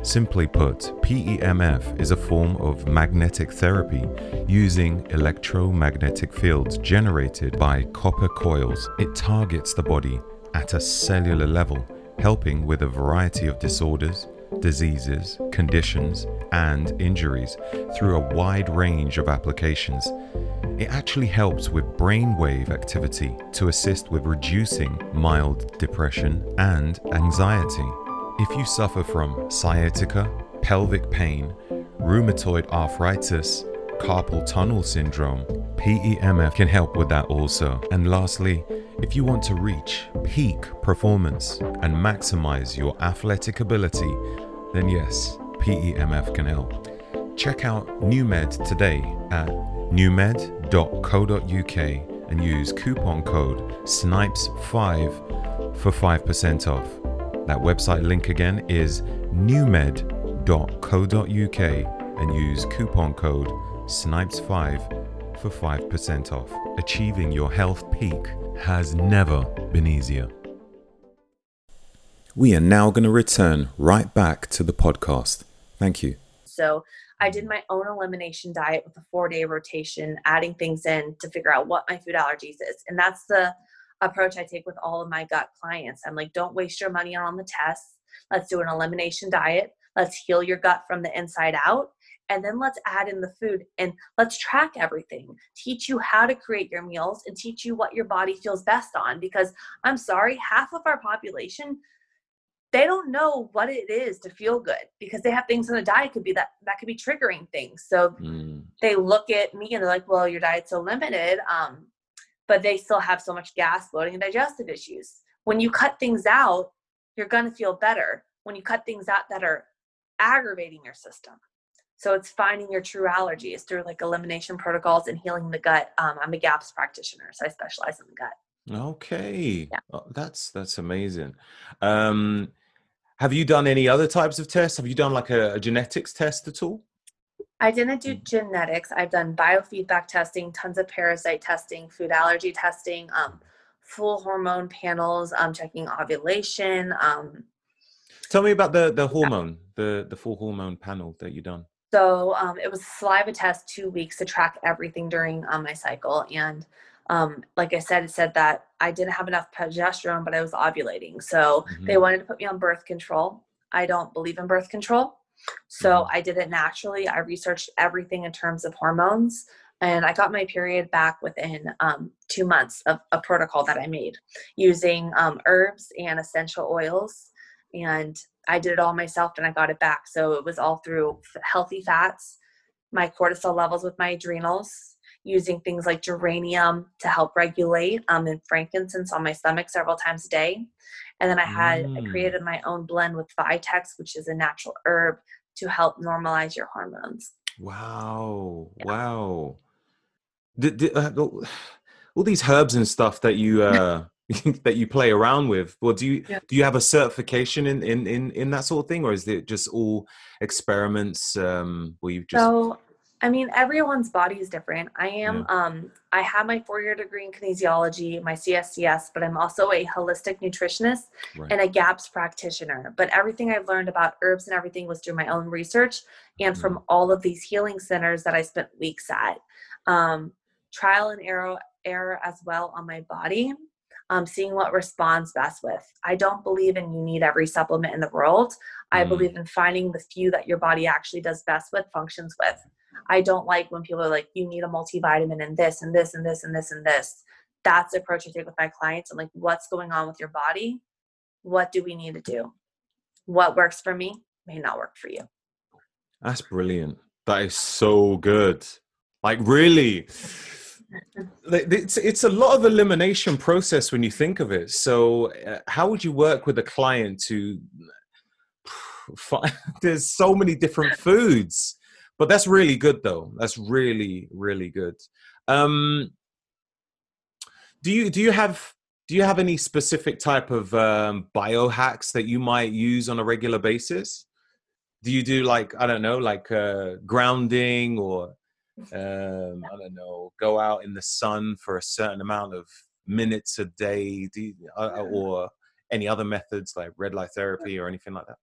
Simply put, PEMF is a form of magnetic therapy using electromagnetic fields generated by copper coils. It targets the body at a cellular level, helping with a variety of disorders, diseases, conditions, and injuries through a wide range of applications. It actually helps with brainwave activity to assist with reducing mild depression and anxiety. If you suffer from sciatica, pelvic pain, rheumatoid arthritis, carpal tunnel syndrome, PEMF can help with that also. And lastly, if you want to reach peak performance and maximize your athletic ability, then yes, PEMF can help. Check out NewMed today at newmed.co.uk and use coupon code SNIPES5 for 5% off. That website link again is newmed.co.uk and use coupon code SNIPES5 for 5% off. Achieving your health peak has never been easier. We are now going to return right back to the podcast. Thank you. So I did my own elimination diet with a four day rotation, adding things in to figure out what my food allergies is. And that's the approach I take with all of my gut clients. I'm like, don't waste your money on the tests. Let's do an elimination diet. Let's heal your gut from the inside out. And then let's add in the food and let's track everything. Teach you how to create your meals and teach you what your body feels best on. Because I'm sorry, half of our population they don't know what it is to feel good because they have things in the diet could be that that could be triggering things. So mm. they look at me and they're like well your diet's so limited um, but they still have so much gas bloating and digestive issues. When you cut things out you're going to feel better. When you cut things out that are aggravating your system. So it's finding your true allergies through like elimination protocols and healing the gut. Um, i'm a GAPS practitioner so i specialize in the gut Okay, yeah. oh, that's that's amazing. Um, have you done any other types of tests? Have you done like a, a genetics test at all? I didn't do mm. genetics. I've done biofeedback testing, tons of parasite testing, food allergy testing, um, full hormone panels, um, checking ovulation. Um, Tell me about the the hormone, the the full hormone panel that you done. So um, it was saliva test, two weeks to track everything during um, my cycle, and um, like I said, it said that I didn't have enough progesterone, but I was ovulating. So mm-hmm. they wanted to put me on birth control. I don't believe in birth control. So mm-hmm. I did it naturally. I researched everything in terms of hormones. And I got my period back within um, two months of a protocol that I made using um, herbs and essential oils. And I did it all myself and I got it back. So it was all through healthy fats, my cortisol levels with my adrenals, using things like geranium to help regulate um, and frankincense on my stomach several times a day. And then I had mm. I created my own blend with Vitex, which is a natural herb to help normalize your hormones. Wow! Yeah. Wow! Uh, all these herbs and stuff that you uh, [laughs] [laughs] that you play around with. Well, do you yeah. do you have a certification in, in in in that sort of thing, or is it just all experiments um, where you just? So I mean, everyone's body is different. I am, yeah. um, I have my four year degree in kinesiology, my CSCS, but I'm also a holistic nutritionist right. and a GAPS practitioner. But everything I've learned about herbs and everything was through my own research and mm-hmm. from all of these healing centers that I spent weeks at. Um, trial and error, error as well on my body, um, seeing what responds best with. I don't believe in you need every supplement in the world. I mm. believe in finding the few that your body actually does best with, functions with. I don't like when people are like, you need a multivitamin and this and this and this and this and this. That's the approach I take with my clients. I'm like, what's going on with your body? What do we need to do? What works for me may not work for you. That's brilliant. That is so good. Like, really. it's it's a lot of elimination process when you think of it. So, uh, how would you work with a client to [sighs] find? [laughs] There's so many different foods but that's really good though. That's really really good. Um do you do you have do you have any specific type of um, biohacks that you might use on a regular basis? Do you do like i don't know like uh, grounding or um, i don't know go out in the sun for a certain amount of minutes a day? You, uh, or any other methods like red light therapy or anything like that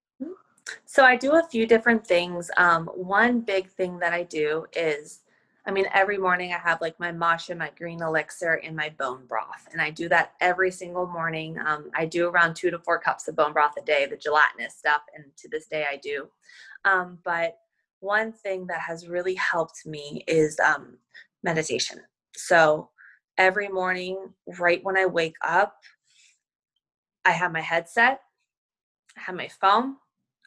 so I do a few different things. Um, one big thing that I do is, I mean, every morning I have like my matcha, my green elixir, and my bone broth, and I do that every single morning. Um, I do around two to four cups of bone broth a day, the gelatinous stuff, and to this day I do. Um, but one thing that has really helped me is um, meditation. So every morning, right when I wake up, I have my headset, I have my phone,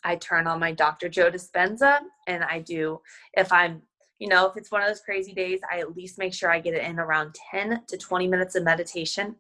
I turn on my Dr. Joe Dispenza and I do, if I'm, you know, if it's one of those crazy days, I at least make sure I get it in around 10 to 20 minutes of meditation.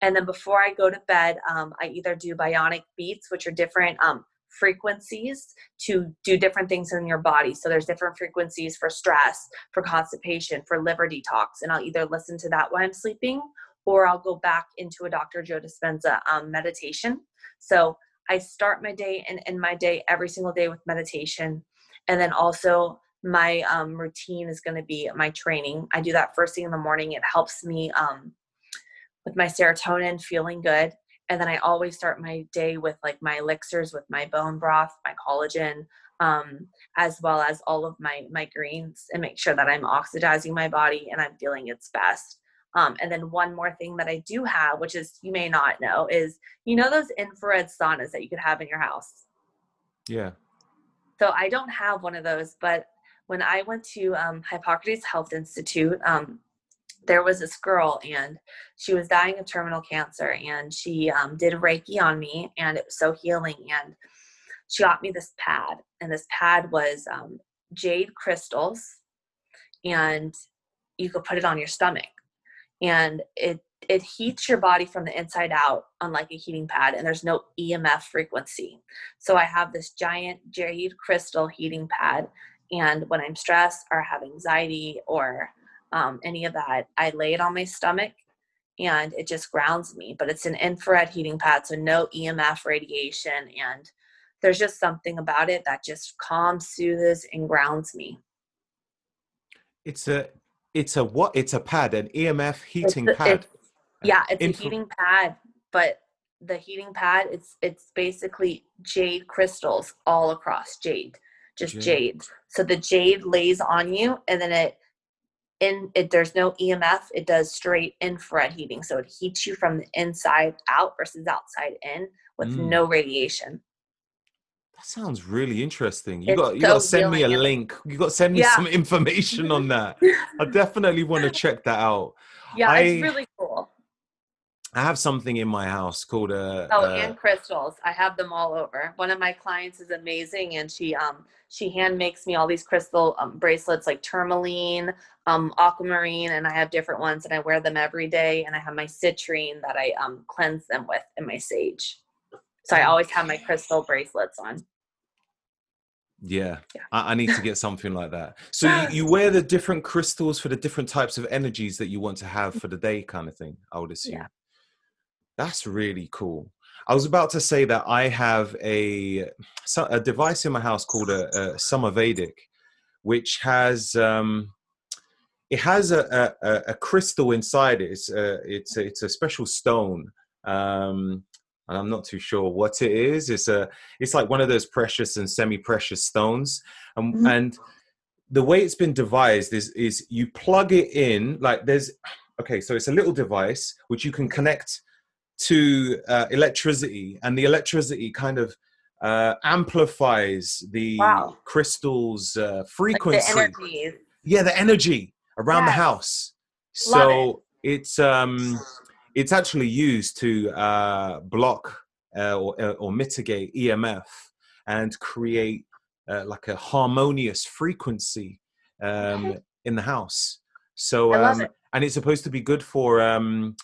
And then before I go to bed, um, I either do bionic beats, which are different um, frequencies to do different things in your body. So there's different frequencies for stress, for constipation, for liver detox. And I'll either listen to that while I'm sleeping or I'll go back into a Dr. Joe Dispenza um, meditation. So I start my day and end my day every single day with meditation. And then also, my um, routine is going to be my training. I do that first thing in the morning. It helps me um, with my serotonin, feeling good. and then I always start my day with like my elixirs with my bone broth, my collagen, um, as well as all of my my greens, and make sure that I'm oxidizing my body and I'm feeling its best. Um, and then one more thing that I do have, which is you may not know, is you know those infrared saunas that you could have in your house. Yeah. So I don't have one of those, but when I went to um, Hippocrates Health Institute, um, there was this girl and she was dying of terminal cancer and she um, did Reiki on me and it was so healing. And she got me this pad and this pad was um, jade crystals and you could put it on your stomach and it it heats your body from the inside out unlike a heating pad and there's no emf frequency. So i have this giant jade crystal heating pad and when i'm stressed or have anxiety or um, any of that i lay it on my stomach and it just grounds me but it's an infrared heating pad so no emf radiation and there's just something about it that just calms soothes and grounds me. It's a it's a what? It's a pad, an EMF heating It's- pad. it's- yeah it's Infra- a heating pad but the heating pad it's it's basically jade crystals all across jade just Jade. jade, so the jade lays on you and then it in it there's no emf it does straight infrared heating so it heats you from the inside out versus outside in with Mm. no radiation That sounds really interesting. You It's got you so got to send me a and- link. You got to send me Yeah. some [laughs] information on that. I definitely want to [laughs] check that out. yeah I- it's really cool I have something in my house called a. Oh, a- and crystals. I have them all over. One of my clients is amazing, and she um she hand makes me all these crystal um, bracelets like tourmaline, um, aquamarine, and I have different ones, and I wear them every day. And I have my citrine that I um cleanse them with, and my sage. So I always have my crystal bracelets on. Yeah, Yeah. I, I need to get something like that. So you, [laughs] you wear the different crystals for the different types of energies that you want to have for the day, kind of thing. I would assume. Yeah. That's really cool. I was about to say that I have a a device in my house called a, a Somavedic, which has um, it has a, a, a- crystal inside it. It's a, it's a, it's a special stone, um, and I'm not too sure what it is. It's a it's like one of those precious and semi-precious stones, and Mhm. and the way it's been devised is is you plug it in like there's okay, so it's a little device which you can connect to uh, electricity, and the electricity kind of uh, amplifies the Wow. crystal's uh, Like frequency the yeah the energy around the house Love so it's um it's actually used to uh block uh, or, uh, or mitigate emf and create uh, like a harmonious frequency um in the house. So um it. and it's supposed to be good for um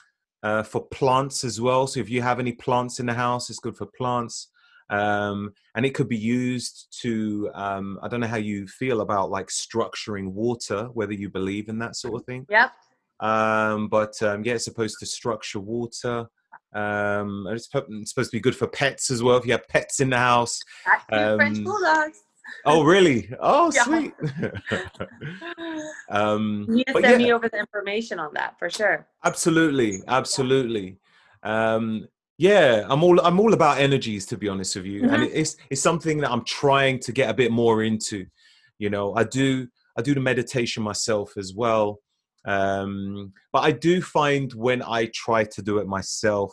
uh, for plants as well. So if you have any plants in the house it's good for plants. Um, and it could be used to um, i don't know how you feel about like structuring water whether you believe in that sort of thing. Yep. Um, but um, yeah it's supposed to structure water um, it's, it's supposed to be good for pets as well if you have pets in the house French Um, bulldogs. oh really oh [laughs] Yeah. sweet [laughs] um, You send yeah. me over the information on that for sure. absolutely absolutely um yeah i'm all i'm all about energies to be honest with you and Mhm. it's it's something that i'm trying to get a bit more into you know i do i do the meditation myself as well um but i do find when i try to do it myself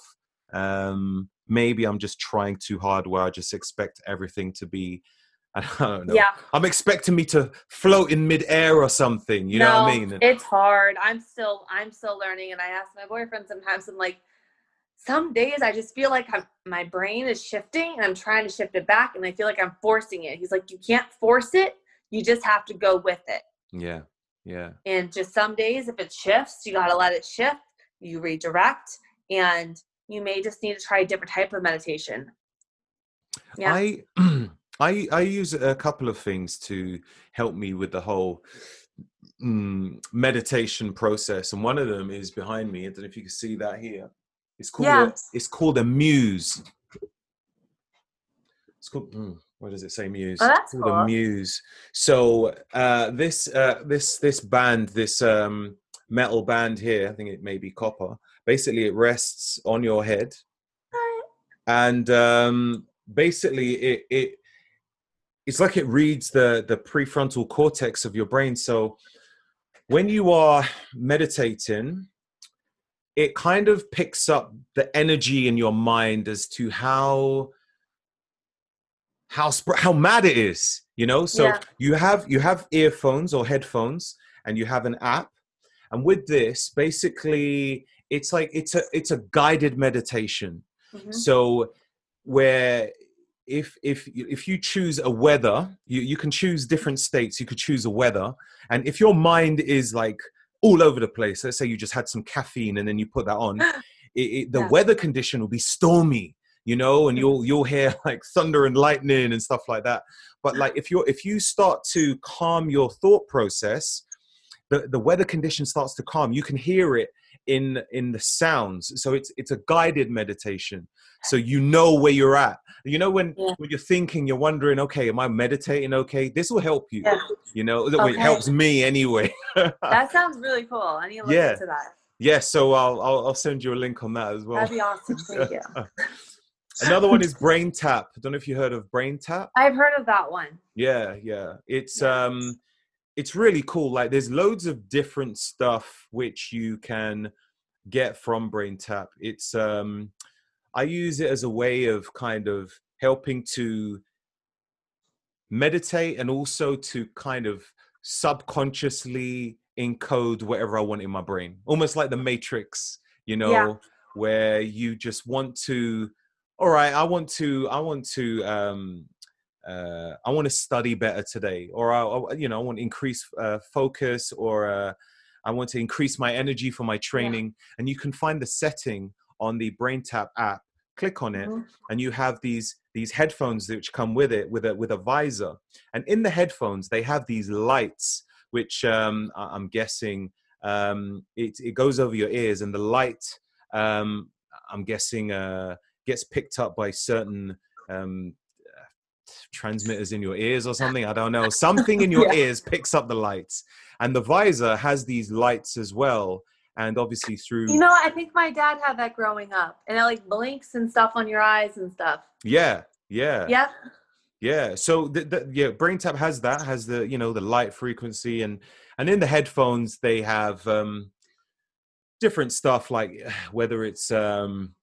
um maybe i'm just trying too hard where i just expect everything to be [laughs] i don't know Yeah. i'm expecting me to float in midair or something you know what i No, mean It's hard. I'm still I'm still learning and I ask my boyfriend sometimes I'm like some days I just feel like I'm my brain is shifting and I'm trying to shift it back and I feel like I'm forcing it. He's like you can't force it. You just have to go with it. yeah yeah And just some days if it shifts, you got to let it shift. You redirect and you may just need to try a different type of meditation. Yeah. I [clears throat] I I use a couple of things to help me with the whole mm, meditation process, and one of them is behind me. I don't know if you can see that here. It's called Yeah. a, it's called a Muse. It's called. mm, what does it say? Muse. Oh, that's cool. a Muse. So uh, this uh, this this band, this um, metal band here, I think it may be copper. Basically, it rests on your head, and um, basically it it it's like it reads the the prefrontal cortex of your brain. So when you are meditating, it kind of picks up the energy in your mind as to how how sp- how mad it is you know so yeah. you have you have earphones or headphones and you have an app and with this basically it's like it's a it's a guided meditation mm-hmm. so where if if if you choose a weather you, you can choose different states you could choose a weather and if your mind is like all over the place let's say you just had some caffeine and then you put that on [gasps] it, it, the yeah. weather condition will be stormy you know and you'll you'll hear [laughs] like thunder and lightning and stuff like that. But like if you're if you start to calm your thought process the, the weather condition starts to calm. You can hear it in in the sounds. So it's it's a guided meditation. So you know where you're at. You know when yeah. when you're thinking you're wondering okay am i meditating okay? This will help you yeah. you know? Okay. it helps me anyway. [laughs] That sounds really cool. I need to look yeah. into that. Yeah so I'll, I'll, I'll send you a link on that as well. That'd be awesome. [laughs] Thank you another one is BrainTap i don't know if you heard of BrainTap i've heard of that one yeah yeah it's um it's really cool. Like there's loads of different stuff which you can get from BrainTap. It's um I use it as a way of kind of helping to meditate and also to kind of subconsciously encode whatever I want in my brain. Almost like the matrix, you know, yeah. where you just want to all right, I want to I want to um uh, I want to study better today, or I, you know, I want to increase uh, focus, or uh, I want to increase my energy for my training. Yeah. And you can find the setting on the BrainTap app. Click on it, mm-hmm. and you have these these headphones which come with it with a with a visor. And in the headphones, they have these lights, which um, I'm guessing um, it it goes over your ears, and the light um, I'm guessing uh, gets picked up by certain um, transmitters in your ears or something. I don't know. Something in [laughs] your yeah. ears picks up the lights, and the visor has these lights as well. And obviously through you know, I think my dad had that growing up, and it like blinks and stuff on your eyes and stuff. Yeah, yeah, yep, yeah. So the, the yeah, BrainTap has that has the you know the light frequency and and in the headphones they have um different stuff like [sighs] whether it's um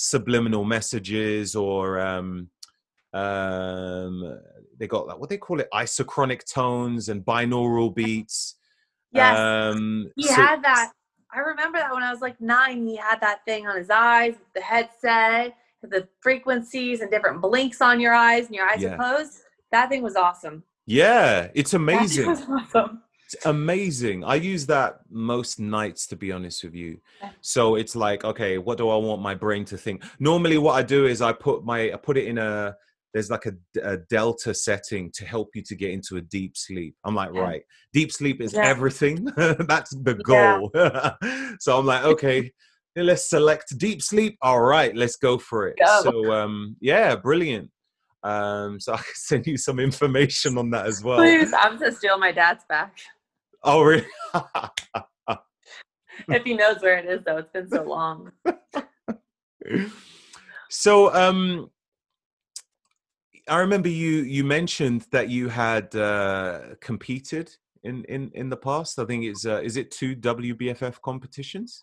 subliminal messages or um um, they got like what they call it, isochronic tones and binaural beats. Yes, um, he so, had that. I remember that when I was like nine. He had that thing on his eyes, the headset, the frequencies and different blinks on your eyes, and your eyes yeah. are closed. That thing was awesome. Yeah, it's amazing. [laughs] awesome. It's amazing. I use that most nights, to be honest with you. So it's like, okay, what do I want my brain to think? Normally, what I do is I put my I put it in a there's like a, a, delta setting to help you to get into a deep sleep. I'm like, yeah. right, deep sleep is yeah. everything. [laughs] That's the goal. Yeah. [laughs] so I'm like, okay, let's select deep sleep. All right, let's go for it. Go. So um, yeah, brilliant. Um, so [laughs] I can send you some information on that as well. Please, I'm to steal my dad's back. Oh really? if he knows where it is, though, it's been so [laughs] long. so um I remember you you mentioned that you had uh, competed in, in in the past. I think it's uh, is it two WBFF competitions?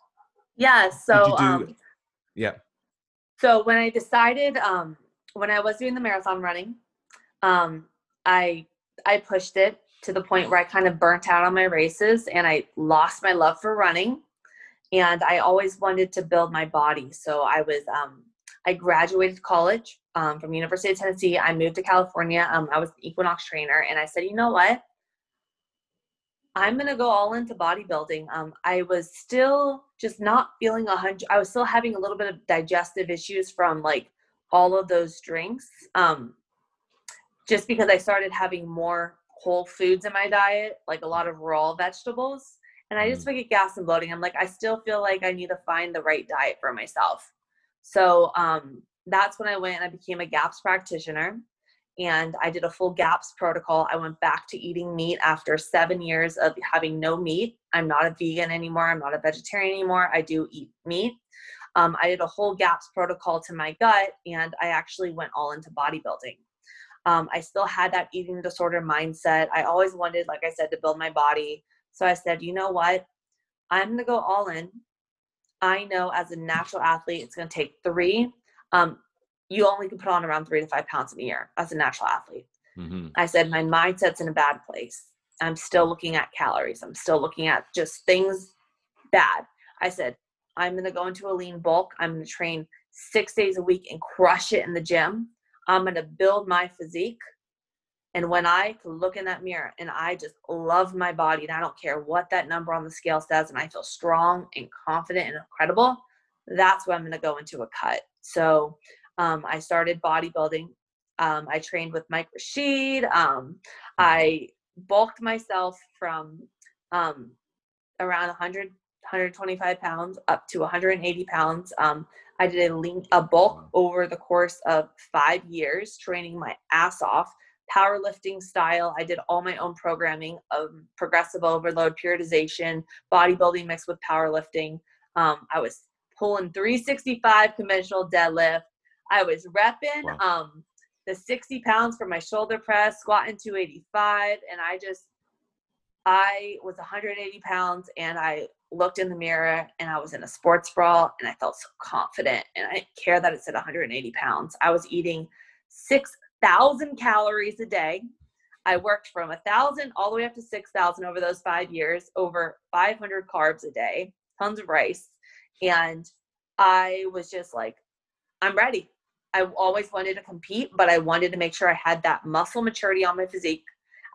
Yeah. So do, um, yeah. So when I decided um, when I was doing the marathon running, um, I I pushed it to the point where I kind of burnt out on my races and I lost my love for running. And I always wanted to build my body. So I was um, I graduated college um, from University of Tennessee. I moved to California. Um, I was an Equinox trainer, and I said, you know what? I'm gonna go all into bodybuilding. Um, I was still just not feeling a hundred. I was still having a little bit of digestive issues from like all of those drinks. Um, just because I started having more whole foods in my diet, like a lot of raw vegetables, and I just would mm. get gas and bloating. I'm like, I still feel like I need to find the right diet for myself. So um, that's when I went and I became a GAPS practitioner and I did a full GAPS protocol. I went back to eating meat after seven years of having no meat. I'm not a vegan anymore. I'm not a vegetarian anymore. I do eat meat. um, I did a whole GAPS protocol to my gut, and I actually went all into bodybuilding. Um, I still had that eating disorder mindset. I always wanted, like I said, to build my body. So I said, you know what? I'm going to go all in. I know as a natural athlete, it's going to take three. Um, you only can put on around three to five pounds in a year as a natural athlete. Mm-hmm. I said, my mindset's in a bad place. I'm still looking at calories. I'm still looking at just things bad. I said, I'm going to go into a lean bulk. I'm going to train six days a week and crush it in the gym. I'm going to build my physique. And when I can look in that mirror and I just love my body and I don't care what that number on the scale says and I feel strong and confident and incredible, that's when I'm going to go into a cut. So um, I started bodybuilding. Um, I trained with Mike Rashid. Um, I bulked myself from um, around 100 125 pounds up to 180 pounds. Um, I did a lean, a bulk over the course of five years, training my ass off, powerlifting style. I did all my own programming of progressive overload, periodization, bodybuilding mixed with powerlifting. Um, I was pulling 365 conventional deadlift. I was repping wow. um, the 60 pounds for my shoulder press, squatting 285, and I just I was 180 pounds and I looked in the mirror and I was in a sports bra and I felt so confident and I didn't care that it said 180 pounds. I was eating 6,000 calories a day. I worked from a thousand all the way up to 6,000 over those five years, over 500 carbs a day, tons of rice. And I was just like, I'm ready. I always wanted to compete, but I wanted to make sure I had that muscle maturity on my physique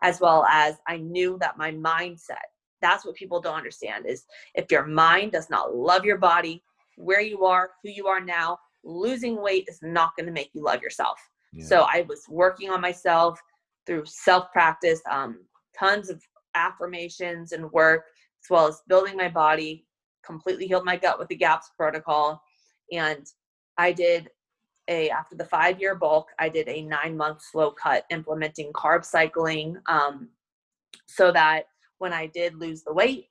as well as I knew that my mindset, that's what people don't understand is if your mind does not love your body, where you are, who you are now, losing weight is not going to make you love yourself. Yeah. So I was working on myself through self practice, um, tons of affirmations and work, as well as building my body, completely healed my gut with the GAPS protocol. And I did a after the five year bulk i did a nine month slow cut implementing carb cycling um, so that when i did lose the weight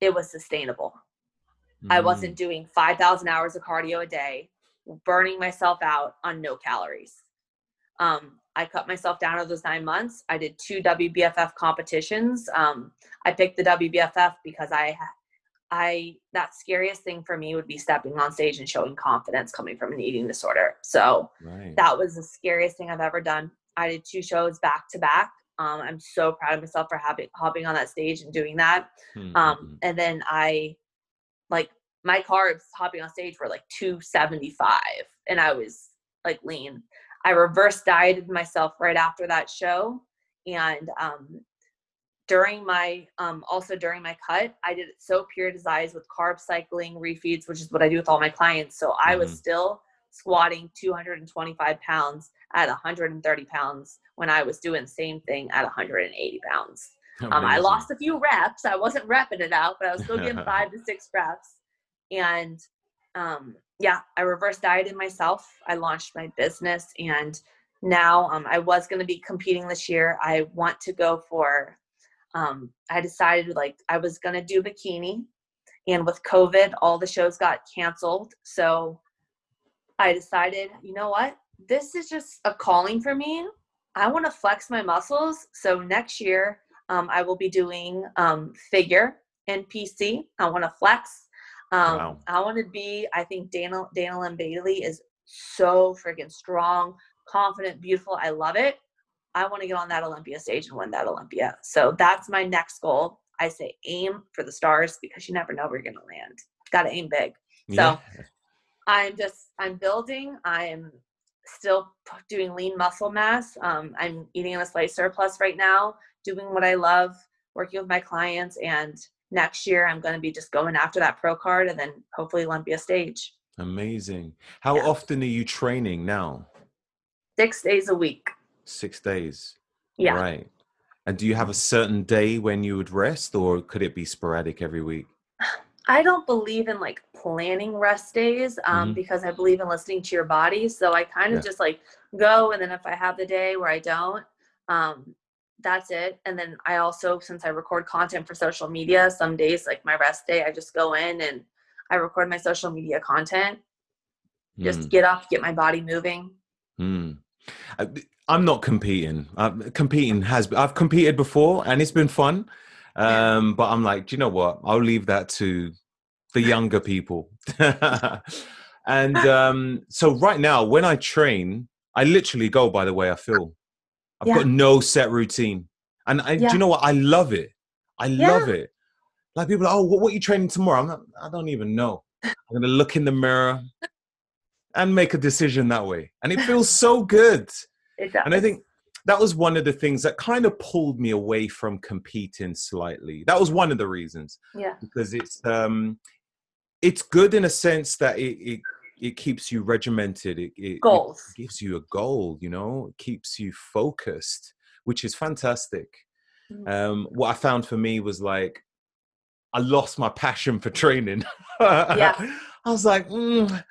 it was sustainable mm. i wasn't doing 5000 hours of cardio a day burning myself out on no calories um, i cut myself down over those nine months i did two wbff competitions um, i picked the wbff because i I that scariest thing for me would be stepping on stage and showing confidence coming from an eating disorder. So right. that was the scariest thing I've ever done. I did two shows back to back. Um, I'm so proud of myself for having hopping on that stage and doing that. Mm-hmm. Um, and then I like my carbs hopping on stage were like 275 and I was like lean. I reverse dieted myself right after that show and um, during my um, also during my cut i did it so periodized with carb cycling refeeds which is what i do with all my clients so i was mm-hmm. still squatting 225 pounds at 130 pounds when i was doing the same thing at 180 pounds. Um, i lost a few reps. I wasn't repping it out but i was still getting [laughs] five to six reps. And um, yeah i reverse dieted myself. I launched my business and now um, i was going to be competing this year. I want to go for um, I decided like I was gonna do bikini, and with COVID, all the shows got canceled. So I decided, you know what? This is just a calling for me. I want to flex my muscles. So next year, um, I will be doing um, figure and PC. I want to flex. Um, wow. I want to be. I think Daniel, Dana Linn Bailey is so freaking strong, confident, beautiful. I love it. I want to get on that Olympia stage and win that Olympia. So that's my next goal. I say aim for the stars because you never know where you're going to land. Got to aim big. Yeah. I'm just, I'm building. I am still doing lean muscle mass. Um, I'm eating in a slight surplus right now, doing what I love, working with my clients. And next year, I'm going to be just going after that pro card and then hopefully Olympia stage. Amazing. How yeah. often are you training now? Six days a week. Six days. Yeah. Right. And do you have a certain day when you would rest, or could it be sporadic every week? [sighs] [laughs] I don't believe in like planning rest days um, mm-hmm. because I believe in listening to your body. So I kind of yeah. just like go, and then if I have the day where I don't, um, that's it. And then I also, since I record content for social media, some days like my rest day, I just go in and I record my social media content. Just Mm, get up, get my body moving. mm. I- I'm not competing. i competing has I've competed before and it's been fun. Um, but I'm like, do you know what? I'll leave that to the [laughs] younger people. [laughs] and um, so right now, when I train, I literally go by the way I feel. I've Yeah. got no set routine, and I, do you know what? I love it. I Yeah. love it. Like people, are, oh, what, what are you training tomorrow? I'm not, I don't even know. I'm gonna look in the mirror and make a decision that way, and it feels so good. [laughs] And I think that was one of the things that kind of pulled me away from competing slightly. That was one of the reasons yeah, because it's um it's good in a sense that it it, it keeps you regimented. It, it, it gives you a goal. You know, it keeps you focused, which is fantastic. Mm. Um, what I found for me was like I lost my passion for training. Yeah. [laughs] I was like, mm,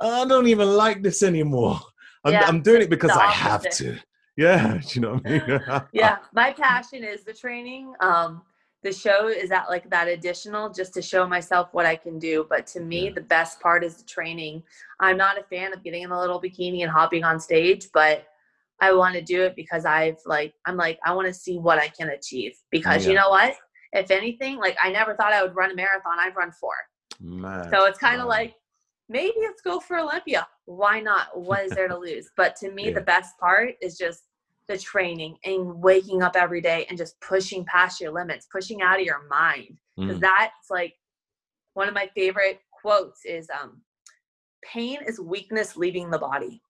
I don't even like this anymore. I'm, Yeah, I'm doing it because I have to. Yeah, [laughs] you know what I mean? [laughs] yeah my passion is the training um the show is at like that additional just to show myself what i can do but to me Yeah. the best part is the training. I'm not a fan of getting in a little bikini and hopping on stage but i want to do it because i've like i'm like i want to see what i can achieve because you know what? If anything like i never thought i would run a marathon i've run four. Man, so it's kind of like maybe let's go for Olympia. Why not? What is there to lose? [laughs] But to me, Yeah. the best part is just the training and waking up every day and just pushing past your limits, pushing out of your mind. Because Mm, that's like one of my favorite quotes is um, pain is weakness leaving the body.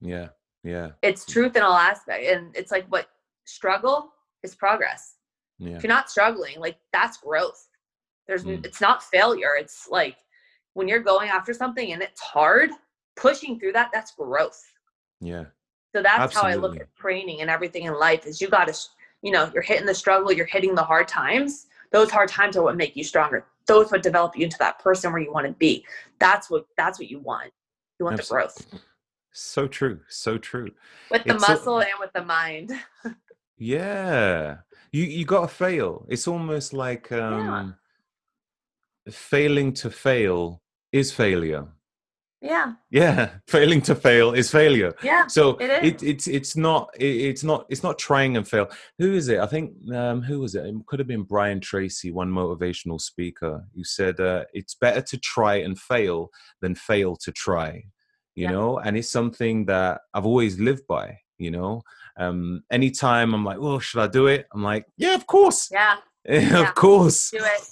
yeah, yeah, It's truth in all aspects. And it's like what struggle is progress. yeah, If you're not struggling, like that's growth. There's Mm. it's not failure. It's like when you're going after something and it's hard, pushing through that, that's growth. yeah, So that's how I look at training and everything in life is you got to, you know, you're hitting the struggle, you're hitting the hard times. Those hard times are what make you stronger. Those what develop you into that person where you want to be. That's what that's what you want. You want Abso- the growth So true, so true. with the It's so- muscle and with the mind. [laughs] Yeah, you you gotta fail. It's almost like um, failing to fail is failure. Yeah, Yeah, [laughs] failing to fail is failure. yeah, So It it, is. it's it's not it, it's not it's not trying and fail. Who is it? I think um, who was it? It could have been Brian Tracy, one motivational speaker, who said uh, it's better to try and fail than fail to try. You Yeah. know, and it's something that I've always lived by. You know, um, anytime I'm like, oh, should I do it? I'm like, yeah, of course, yeah. [laughs] of course. Do it.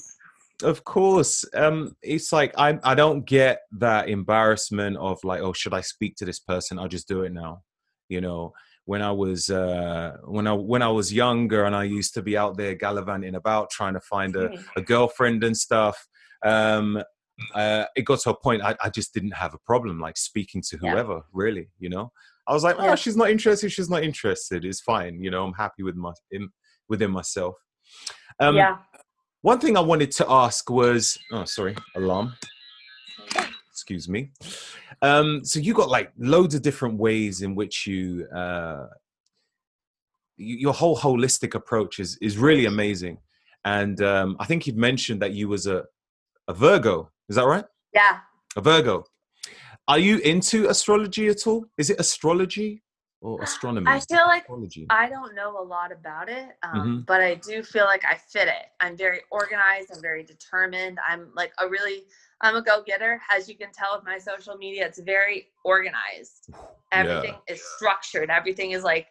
Of course. Um, it's like I I don't get that embarrassment of like, oh, should I speak to this person? I'll just do it now. You know, when I was uh when I when I was younger and I used to be out there gallivanting about trying to find a, [laughs] a girlfriend and stuff. Um uh, it got to a point I, I just didn't have a problem like speaking to Yeah. whoever really you know i was like oh she's not interested she's not interested it's fine you know i'm happy with my in, within myself um yeah. One thing I wanted to ask was, oh, sorry, alarm. Excuse me. Um, so you got like loads of different ways in which you, uh, y- your whole holistic approach is is really amazing. And um, I think you've mentioned that you was a a Virgo. Is that right? Yeah. A Virgo. Are you into astrology at all? Is it astrology or astronomy? I feel like astrology. I don't know a lot about it, um, Mhm. but I do feel like I fit it. I'm very organized. I'm very determined. I'm like a really, I'm a go getter. As you can tell with my social media, it's very organized. [sighs] Everything is structured. Everything is like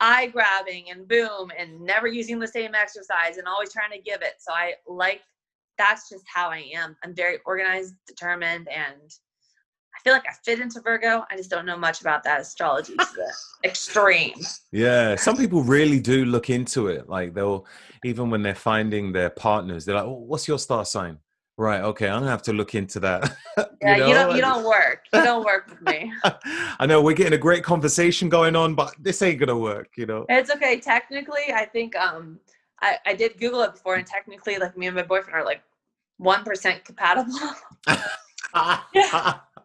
eye grabbing and boom and never using the same exercise and always trying to give it. So I like, that's just how I am. I'm very organized, determined, and I feel like I fit into Virgo. I just don't know much about that astrology to the [laughs] extreme. Yeah, some people really do look into it. Like they'll even when they're finding their partners, they're like, "Oh, what's your star sign?" Right. Okay, I'm gonna have to look into that. [laughs] Yeah, you, don't you don't work. You don't work with me. [laughs] I know we're getting a great conversation going on, but this ain't gonna work. You know. It's okay. Technically, I think um I, I did Google it before and technically like me and my boyfriend are like one percent compatible.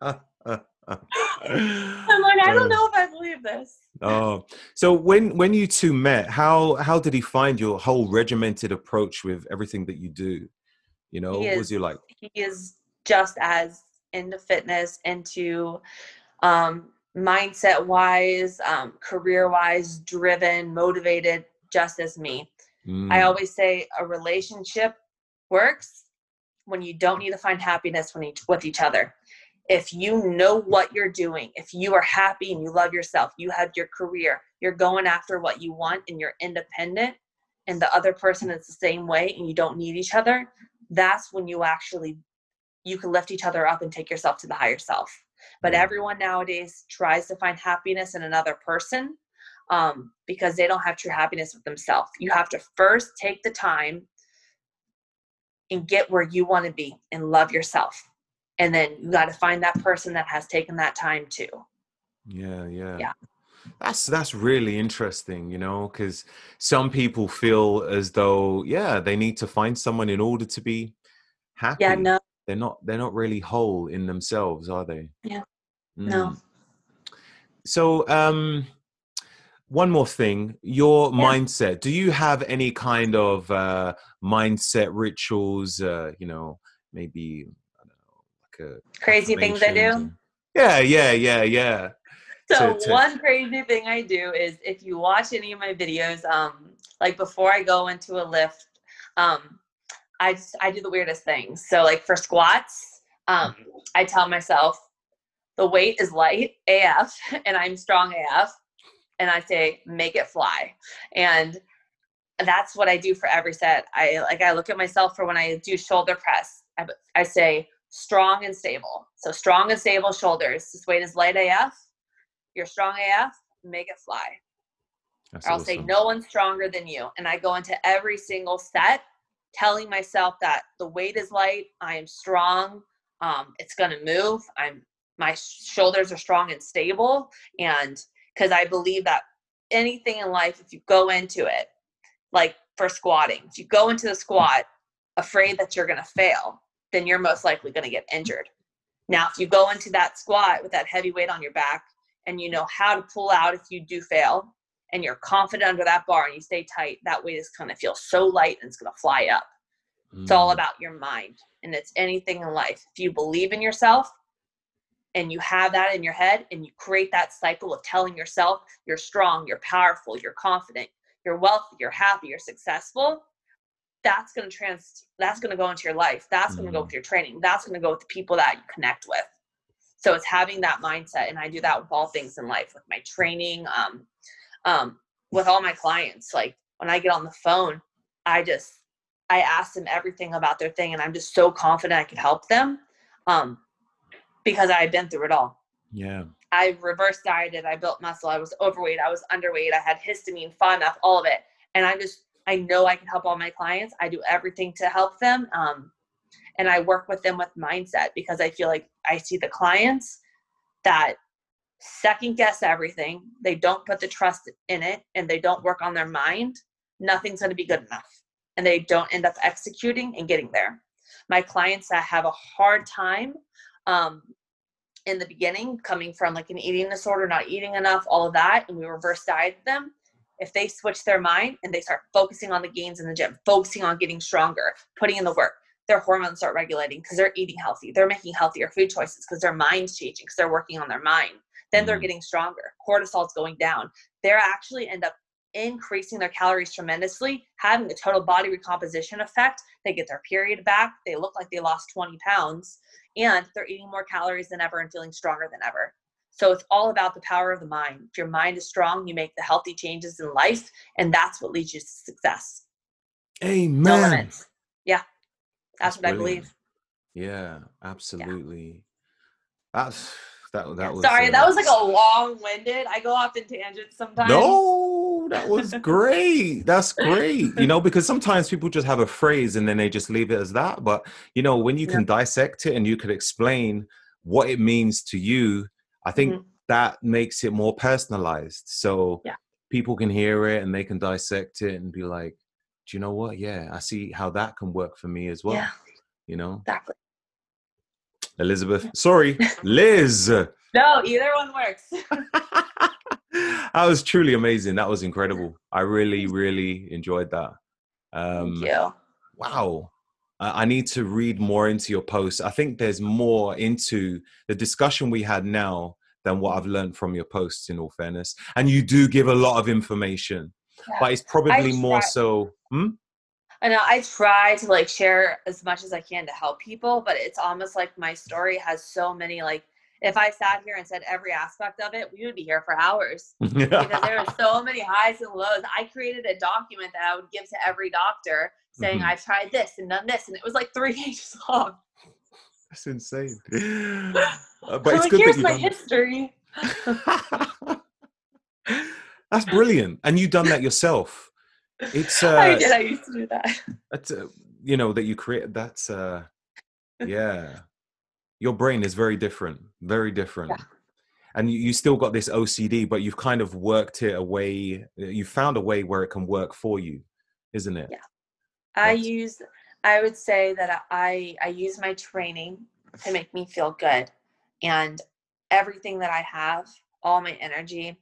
[laughs] I'm like, I don't know if I believe this. Oh, so when when you two met, how how did he find your whole regimented approach with everything that you do? You know, He what was is- you like? He is just as into fitness, into um, mindset wise, um, career wise, driven, motivated, just as me. Mm. I always say a relationship works when you don't need to find happiness when each, with each other. If you know what you're doing, if you are happy and you love yourself, you have your career, you're going after what you want and you're independent, and the other person is the same way and you don't need each other, that's when you actually you can lift each other up and take yourself to the higher self. But everyone nowadays tries to find happiness in another person um, because they don't have true happiness with themselves. You have to first take the time and get where you want to be and love yourself. And then you got to find that person that has taken that time too. Yeah, yeah. Yeah. That's that's really interesting, you know, because some people feel as though, yeah, they need to find someone in order to be happy. Yeah, no. They're not they're not really whole in themselves, are they? Yeah. Mm. No. So um one more thing your yeah. mindset do you have any kind of uh mindset rituals uh you know maybe a crazy things i do yeah yeah yeah yeah so to, to... one crazy thing i do is if you watch any of my videos um like before i go into a lift um i just i do the weirdest things so like for squats um i tell myself the weight is light af [laughs] and i'm strong af and I say, make it fly. And that's what I do for every set. I like I look at myself for when I do shoulder press. I, I say strong and stable. So strong and stable shoulders. This weight is light AF. You're strong AF. Make it fly. That's or I'll awesome. say no one's stronger than you. And I go into every single set telling myself that the weight is light. I am strong. Um, it's gonna move. I'm my shoulders are strong and stable and because I believe that anything in life, if you go into it, like for squatting, if you go into the squat afraid that you're going to fail, then you're most likely going to get injured. Now, if you go into that squat with that heavy weight on your back and you know how to pull out if you do fail and you're confident under that bar and you stay tight, that weight is going to feel so light and it's going to fly up. Mm. It's all mm. about your mind and it's anything in life. If you believe in yourself, and you have that in your head and you create that cycle of telling yourself you're strong, you're powerful, you're confident, you're wealthy, you're happy, you're successful, that's going to trans that's going to go into your life. That's going to go mm. with your training. That's going to go with the people that you connect with. So it's having that mindset and I do that with all things in life with my training um um with all my clients like when I get on the phone, I just I ask them everything about their thing and I'm just so confident I can help them. Um, because i've been through it all. Yeah. I reverse dieted. I built muscle. I was overweight. I was underweight. I had histamine, FODMAP, all of it. And I'm just, I know I can help all my clients. I do everything to help them. Um, and I work with them with mindset because I feel like I see the clients that second guess everything. They don't put the trust in it and they don't work on their mind. Nothing's going to be good enough. And they don't end up executing and getting there. My clients that have a hard time um, in the beginning, coming from like an eating disorder, not eating enough, all of that, and we reverse dieted them. If they switch their mind and they start focusing on the gains in the gym, focusing on getting stronger, putting in the work, their hormones start regulating because they're eating healthy. They're making healthier food choices because their mind's changing because they're working on their mind. Then they're mm-hmm. getting stronger. Cortisol's going down. They're actually end up increasing their calories tremendously, having a total body recomposition effect. They get their period back. They look like they lost 20 pounds and they're eating more calories than ever and feeling stronger than ever. So it's all about the power of the mind. If your mind is strong, you make the healthy changes in life, and that's what leads you to success. Amen. No limits. Yeah, that's, that's what brilliant. I believe. Yeah, absolutely. Yeah. That's that. That was sorry. Uh, that was like a long-winded. I go off in tangents sometimes. No, that was great. That's great. You know, because sometimes people just have a phrase and then they just leave it as that. But you know, when you can dissect it and you can explain what it means to you, I think mm-hmm. that makes it more personalized. So yeah. people can hear it and they can dissect it and be like, "Do you know what? Yeah, I see how that can work for me as well." Yeah. You know, exactly. Elizabeth. Sorry, [laughs] Liz. No, either one works. [laughs] that was truly amazing. That was incredible. I really, really enjoyed that. Um, Thank you. Wow. I need to read more into your posts. I think there's more into the discussion we had now than what I've learned from your posts, in all fairness. And you do give a lot of information, yeah. but it's probably more so. Hmm? I know I try to like share as much as I can to help people, but it's almost like my story has so many like if I sat here and said every aspect of it, we would be here for hours [laughs] because there are so many highs and lows. I created a document that I would give to every doctor saying mm-hmm. I've tried this and done this, and it was like three [laughs] pages long. That's insane. [gasps] Uh, but it's like, good here's my history. [laughs] That's brilliant, and you've done that yourself. It's [laughs] uh, I did. I used to do that. That's uh, you know that you create. That's uh, yeah. Your brain is very different. Very different. Yeah. And you, you still got this OCD, but you've kind of worked it away. You found a way where it can work for you, isn't it? Yeah. I that's... use. I would say that I I use my training to make me feel good, and everything that I have, all my energy,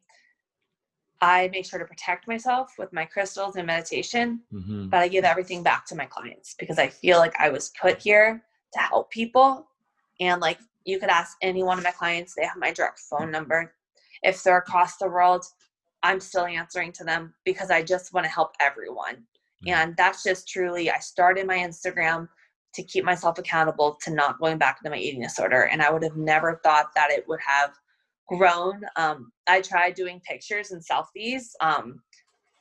I make sure to protect myself with my crystals and meditation, mm-hmm. but I give everything back to my clients because I feel like I was put here to help people. And like you could ask any one of my clients, they have my direct phone number. If they're across the world, I'm still answering to them because I just want to help everyone. Mm-hmm. And that's just truly, I started my Instagram to keep myself accountable to not going back into my eating disorder. And I would have never thought that it would have grown. Um, I tried doing pictures and selfies, um,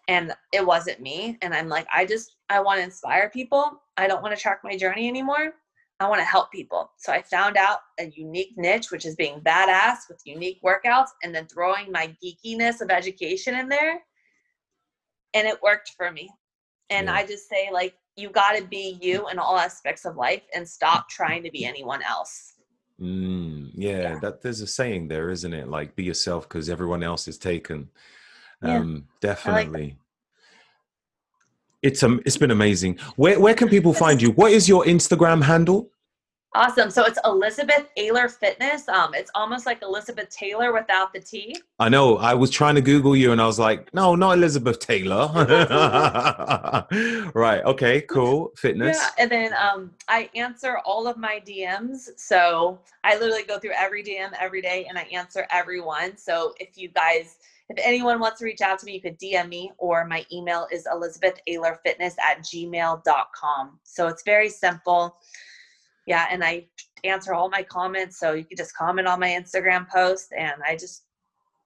and it wasn't me. And I'm like, I just I want to inspire people. I don't want to track my journey anymore. I want to help people. So I found out a unique niche, which is being badass with unique workouts, and then throwing my geekiness of education in there. And it worked for me. And yeah. I just say, like, you got to be you in all aspects of life and stop trying to be anyone else. Mm, yeah, yeah, that there's a saying there, isn't it? Like be yourself because everyone else is taken. Um, yeah, definitely. Like it's um, it's been amazing. Where where can people find you? What is your Instagram handle? Awesome. So it's Elizabeth Aylor Fitness. Um, it's almost like Elizabeth Taylor without the T. I know. I was trying to Google you, and I was like, no, not Elizabeth Taylor. [laughs] [laughs] right. Okay. Cool. Fitness. Yeah. And then um, I answer all of my DMs. So I literally go through every DM every day, and I answer everyone. So if you guys if anyone wants to reach out to me, you could DM me or my email is elizabethaylorfitness at gmail.com. So it's very simple yeah, and I answer all my comments. So you can just comment on my Instagram post, and I just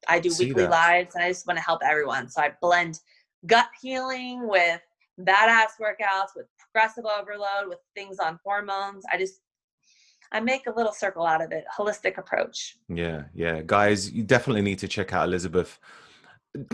I do weekly that. lives, and I just want to help everyone. So I blend gut healing with badass workouts, with progressive overload, with things on hormones. I just I make a little circle out of it, holistic approach. Yeah, yeah, guys, you definitely need to check out Elizabeth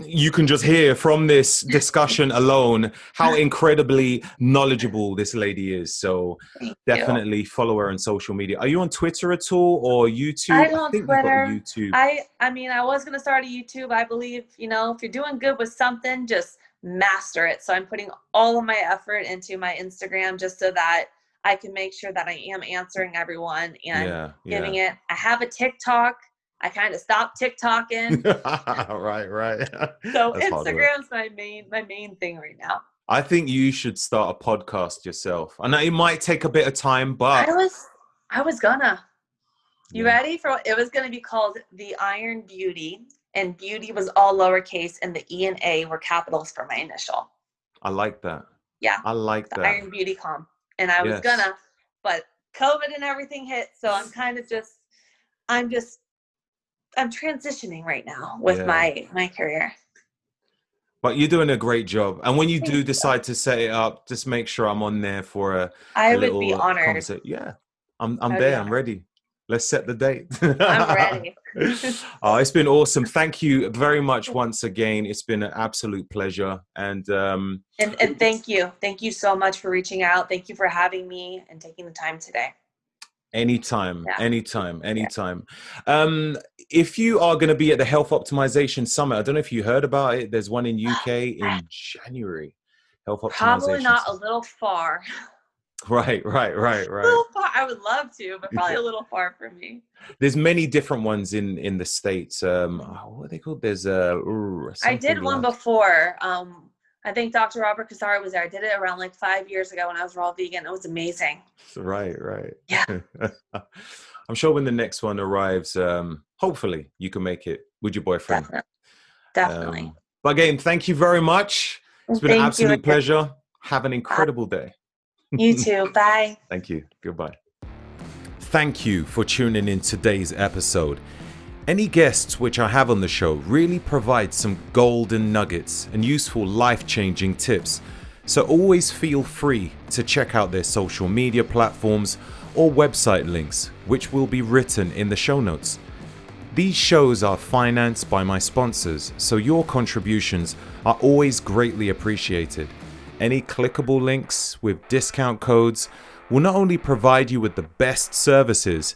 you can just hear from this discussion alone how incredibly knowledgeable this lady is. So Thank definitely you. follow her on social media. Are you on Twitter at all or YouTube? I'm on Twitter. YouTube. I I mean, I was gonna start a YouTube. I believe you know if you're doing good with something, just master it. So I'm putting all of my effort into my Instagram just so that I can make sure that I am answering everyone and yeah, giving yeah. it. I have a TikTok I kind of stopped TikToking. [laughs] right, right. [laughs] So That's Instagram's my main my main thing right now. I think you should start a podcast yourself. I know it might take a bit of time, but I was I was gonna. You yeah. ready for it was gonna be called The Iron Beauty, and beauty was all lowercase and the E and A were capitals for my initial. I like that. Yeah. I like the that. Iron Beauty Com. And I was yes. gonna, but COVID and everything hit, so I'm kind of just I'm just I'm transitioning right now with yeah. my my career. But you're doing a great job. And when you Thank do decide to set it up, just make sure I'm on there for a. I a would be honored. Concert. Yeah, I'm I'm there. I'm ready. Let's set the date. I'm ready. [laughs] oh, it's been awesome. Thank you very much [laughs] once again. It's been an absolute pleasure. And um and, and thank you. Thank you so much for reaching out. Thank you for having me and taking the time today. Anytime, yeah. anytime, anytime. Yeah. Um, if you are going to be at the Health Optimization Summit, I don't know if you heard about it. There's one in [gasps] UK in January. Health Optimization. Probably not a little far. Right, right, right, [laughs] right. A little far. I would love to, but probably a little far for me. There's many different ones in in the states. Um, oh, what are they called? There's a. I did one before. Um, I think Dr. Robert Casara was there. I did it around like five years ago when I was raw vegan. It was amazing. Right, right. Yeah. [laughs] I'm sure when the next one arrives, um, hopefully you can make it with your boyfriend. Definitely. Definitely. Um, but again, thank you very much. It's been an Thank you absolute again. pleasure. Have an incredible day. You too. [laughs] Bye. Thank you. Goodbye. Thank you for tuning in today's episode. Any guests which I have on the show really provide some golden nuggets and useful life changing tips. So always feel free to check out their social media platforms or website links, which will be written in the show notes. These shows are financed by my sponsors, so your contributions are always greatly appreciated. Any clickable links with discount codes will not only provide you with the best services,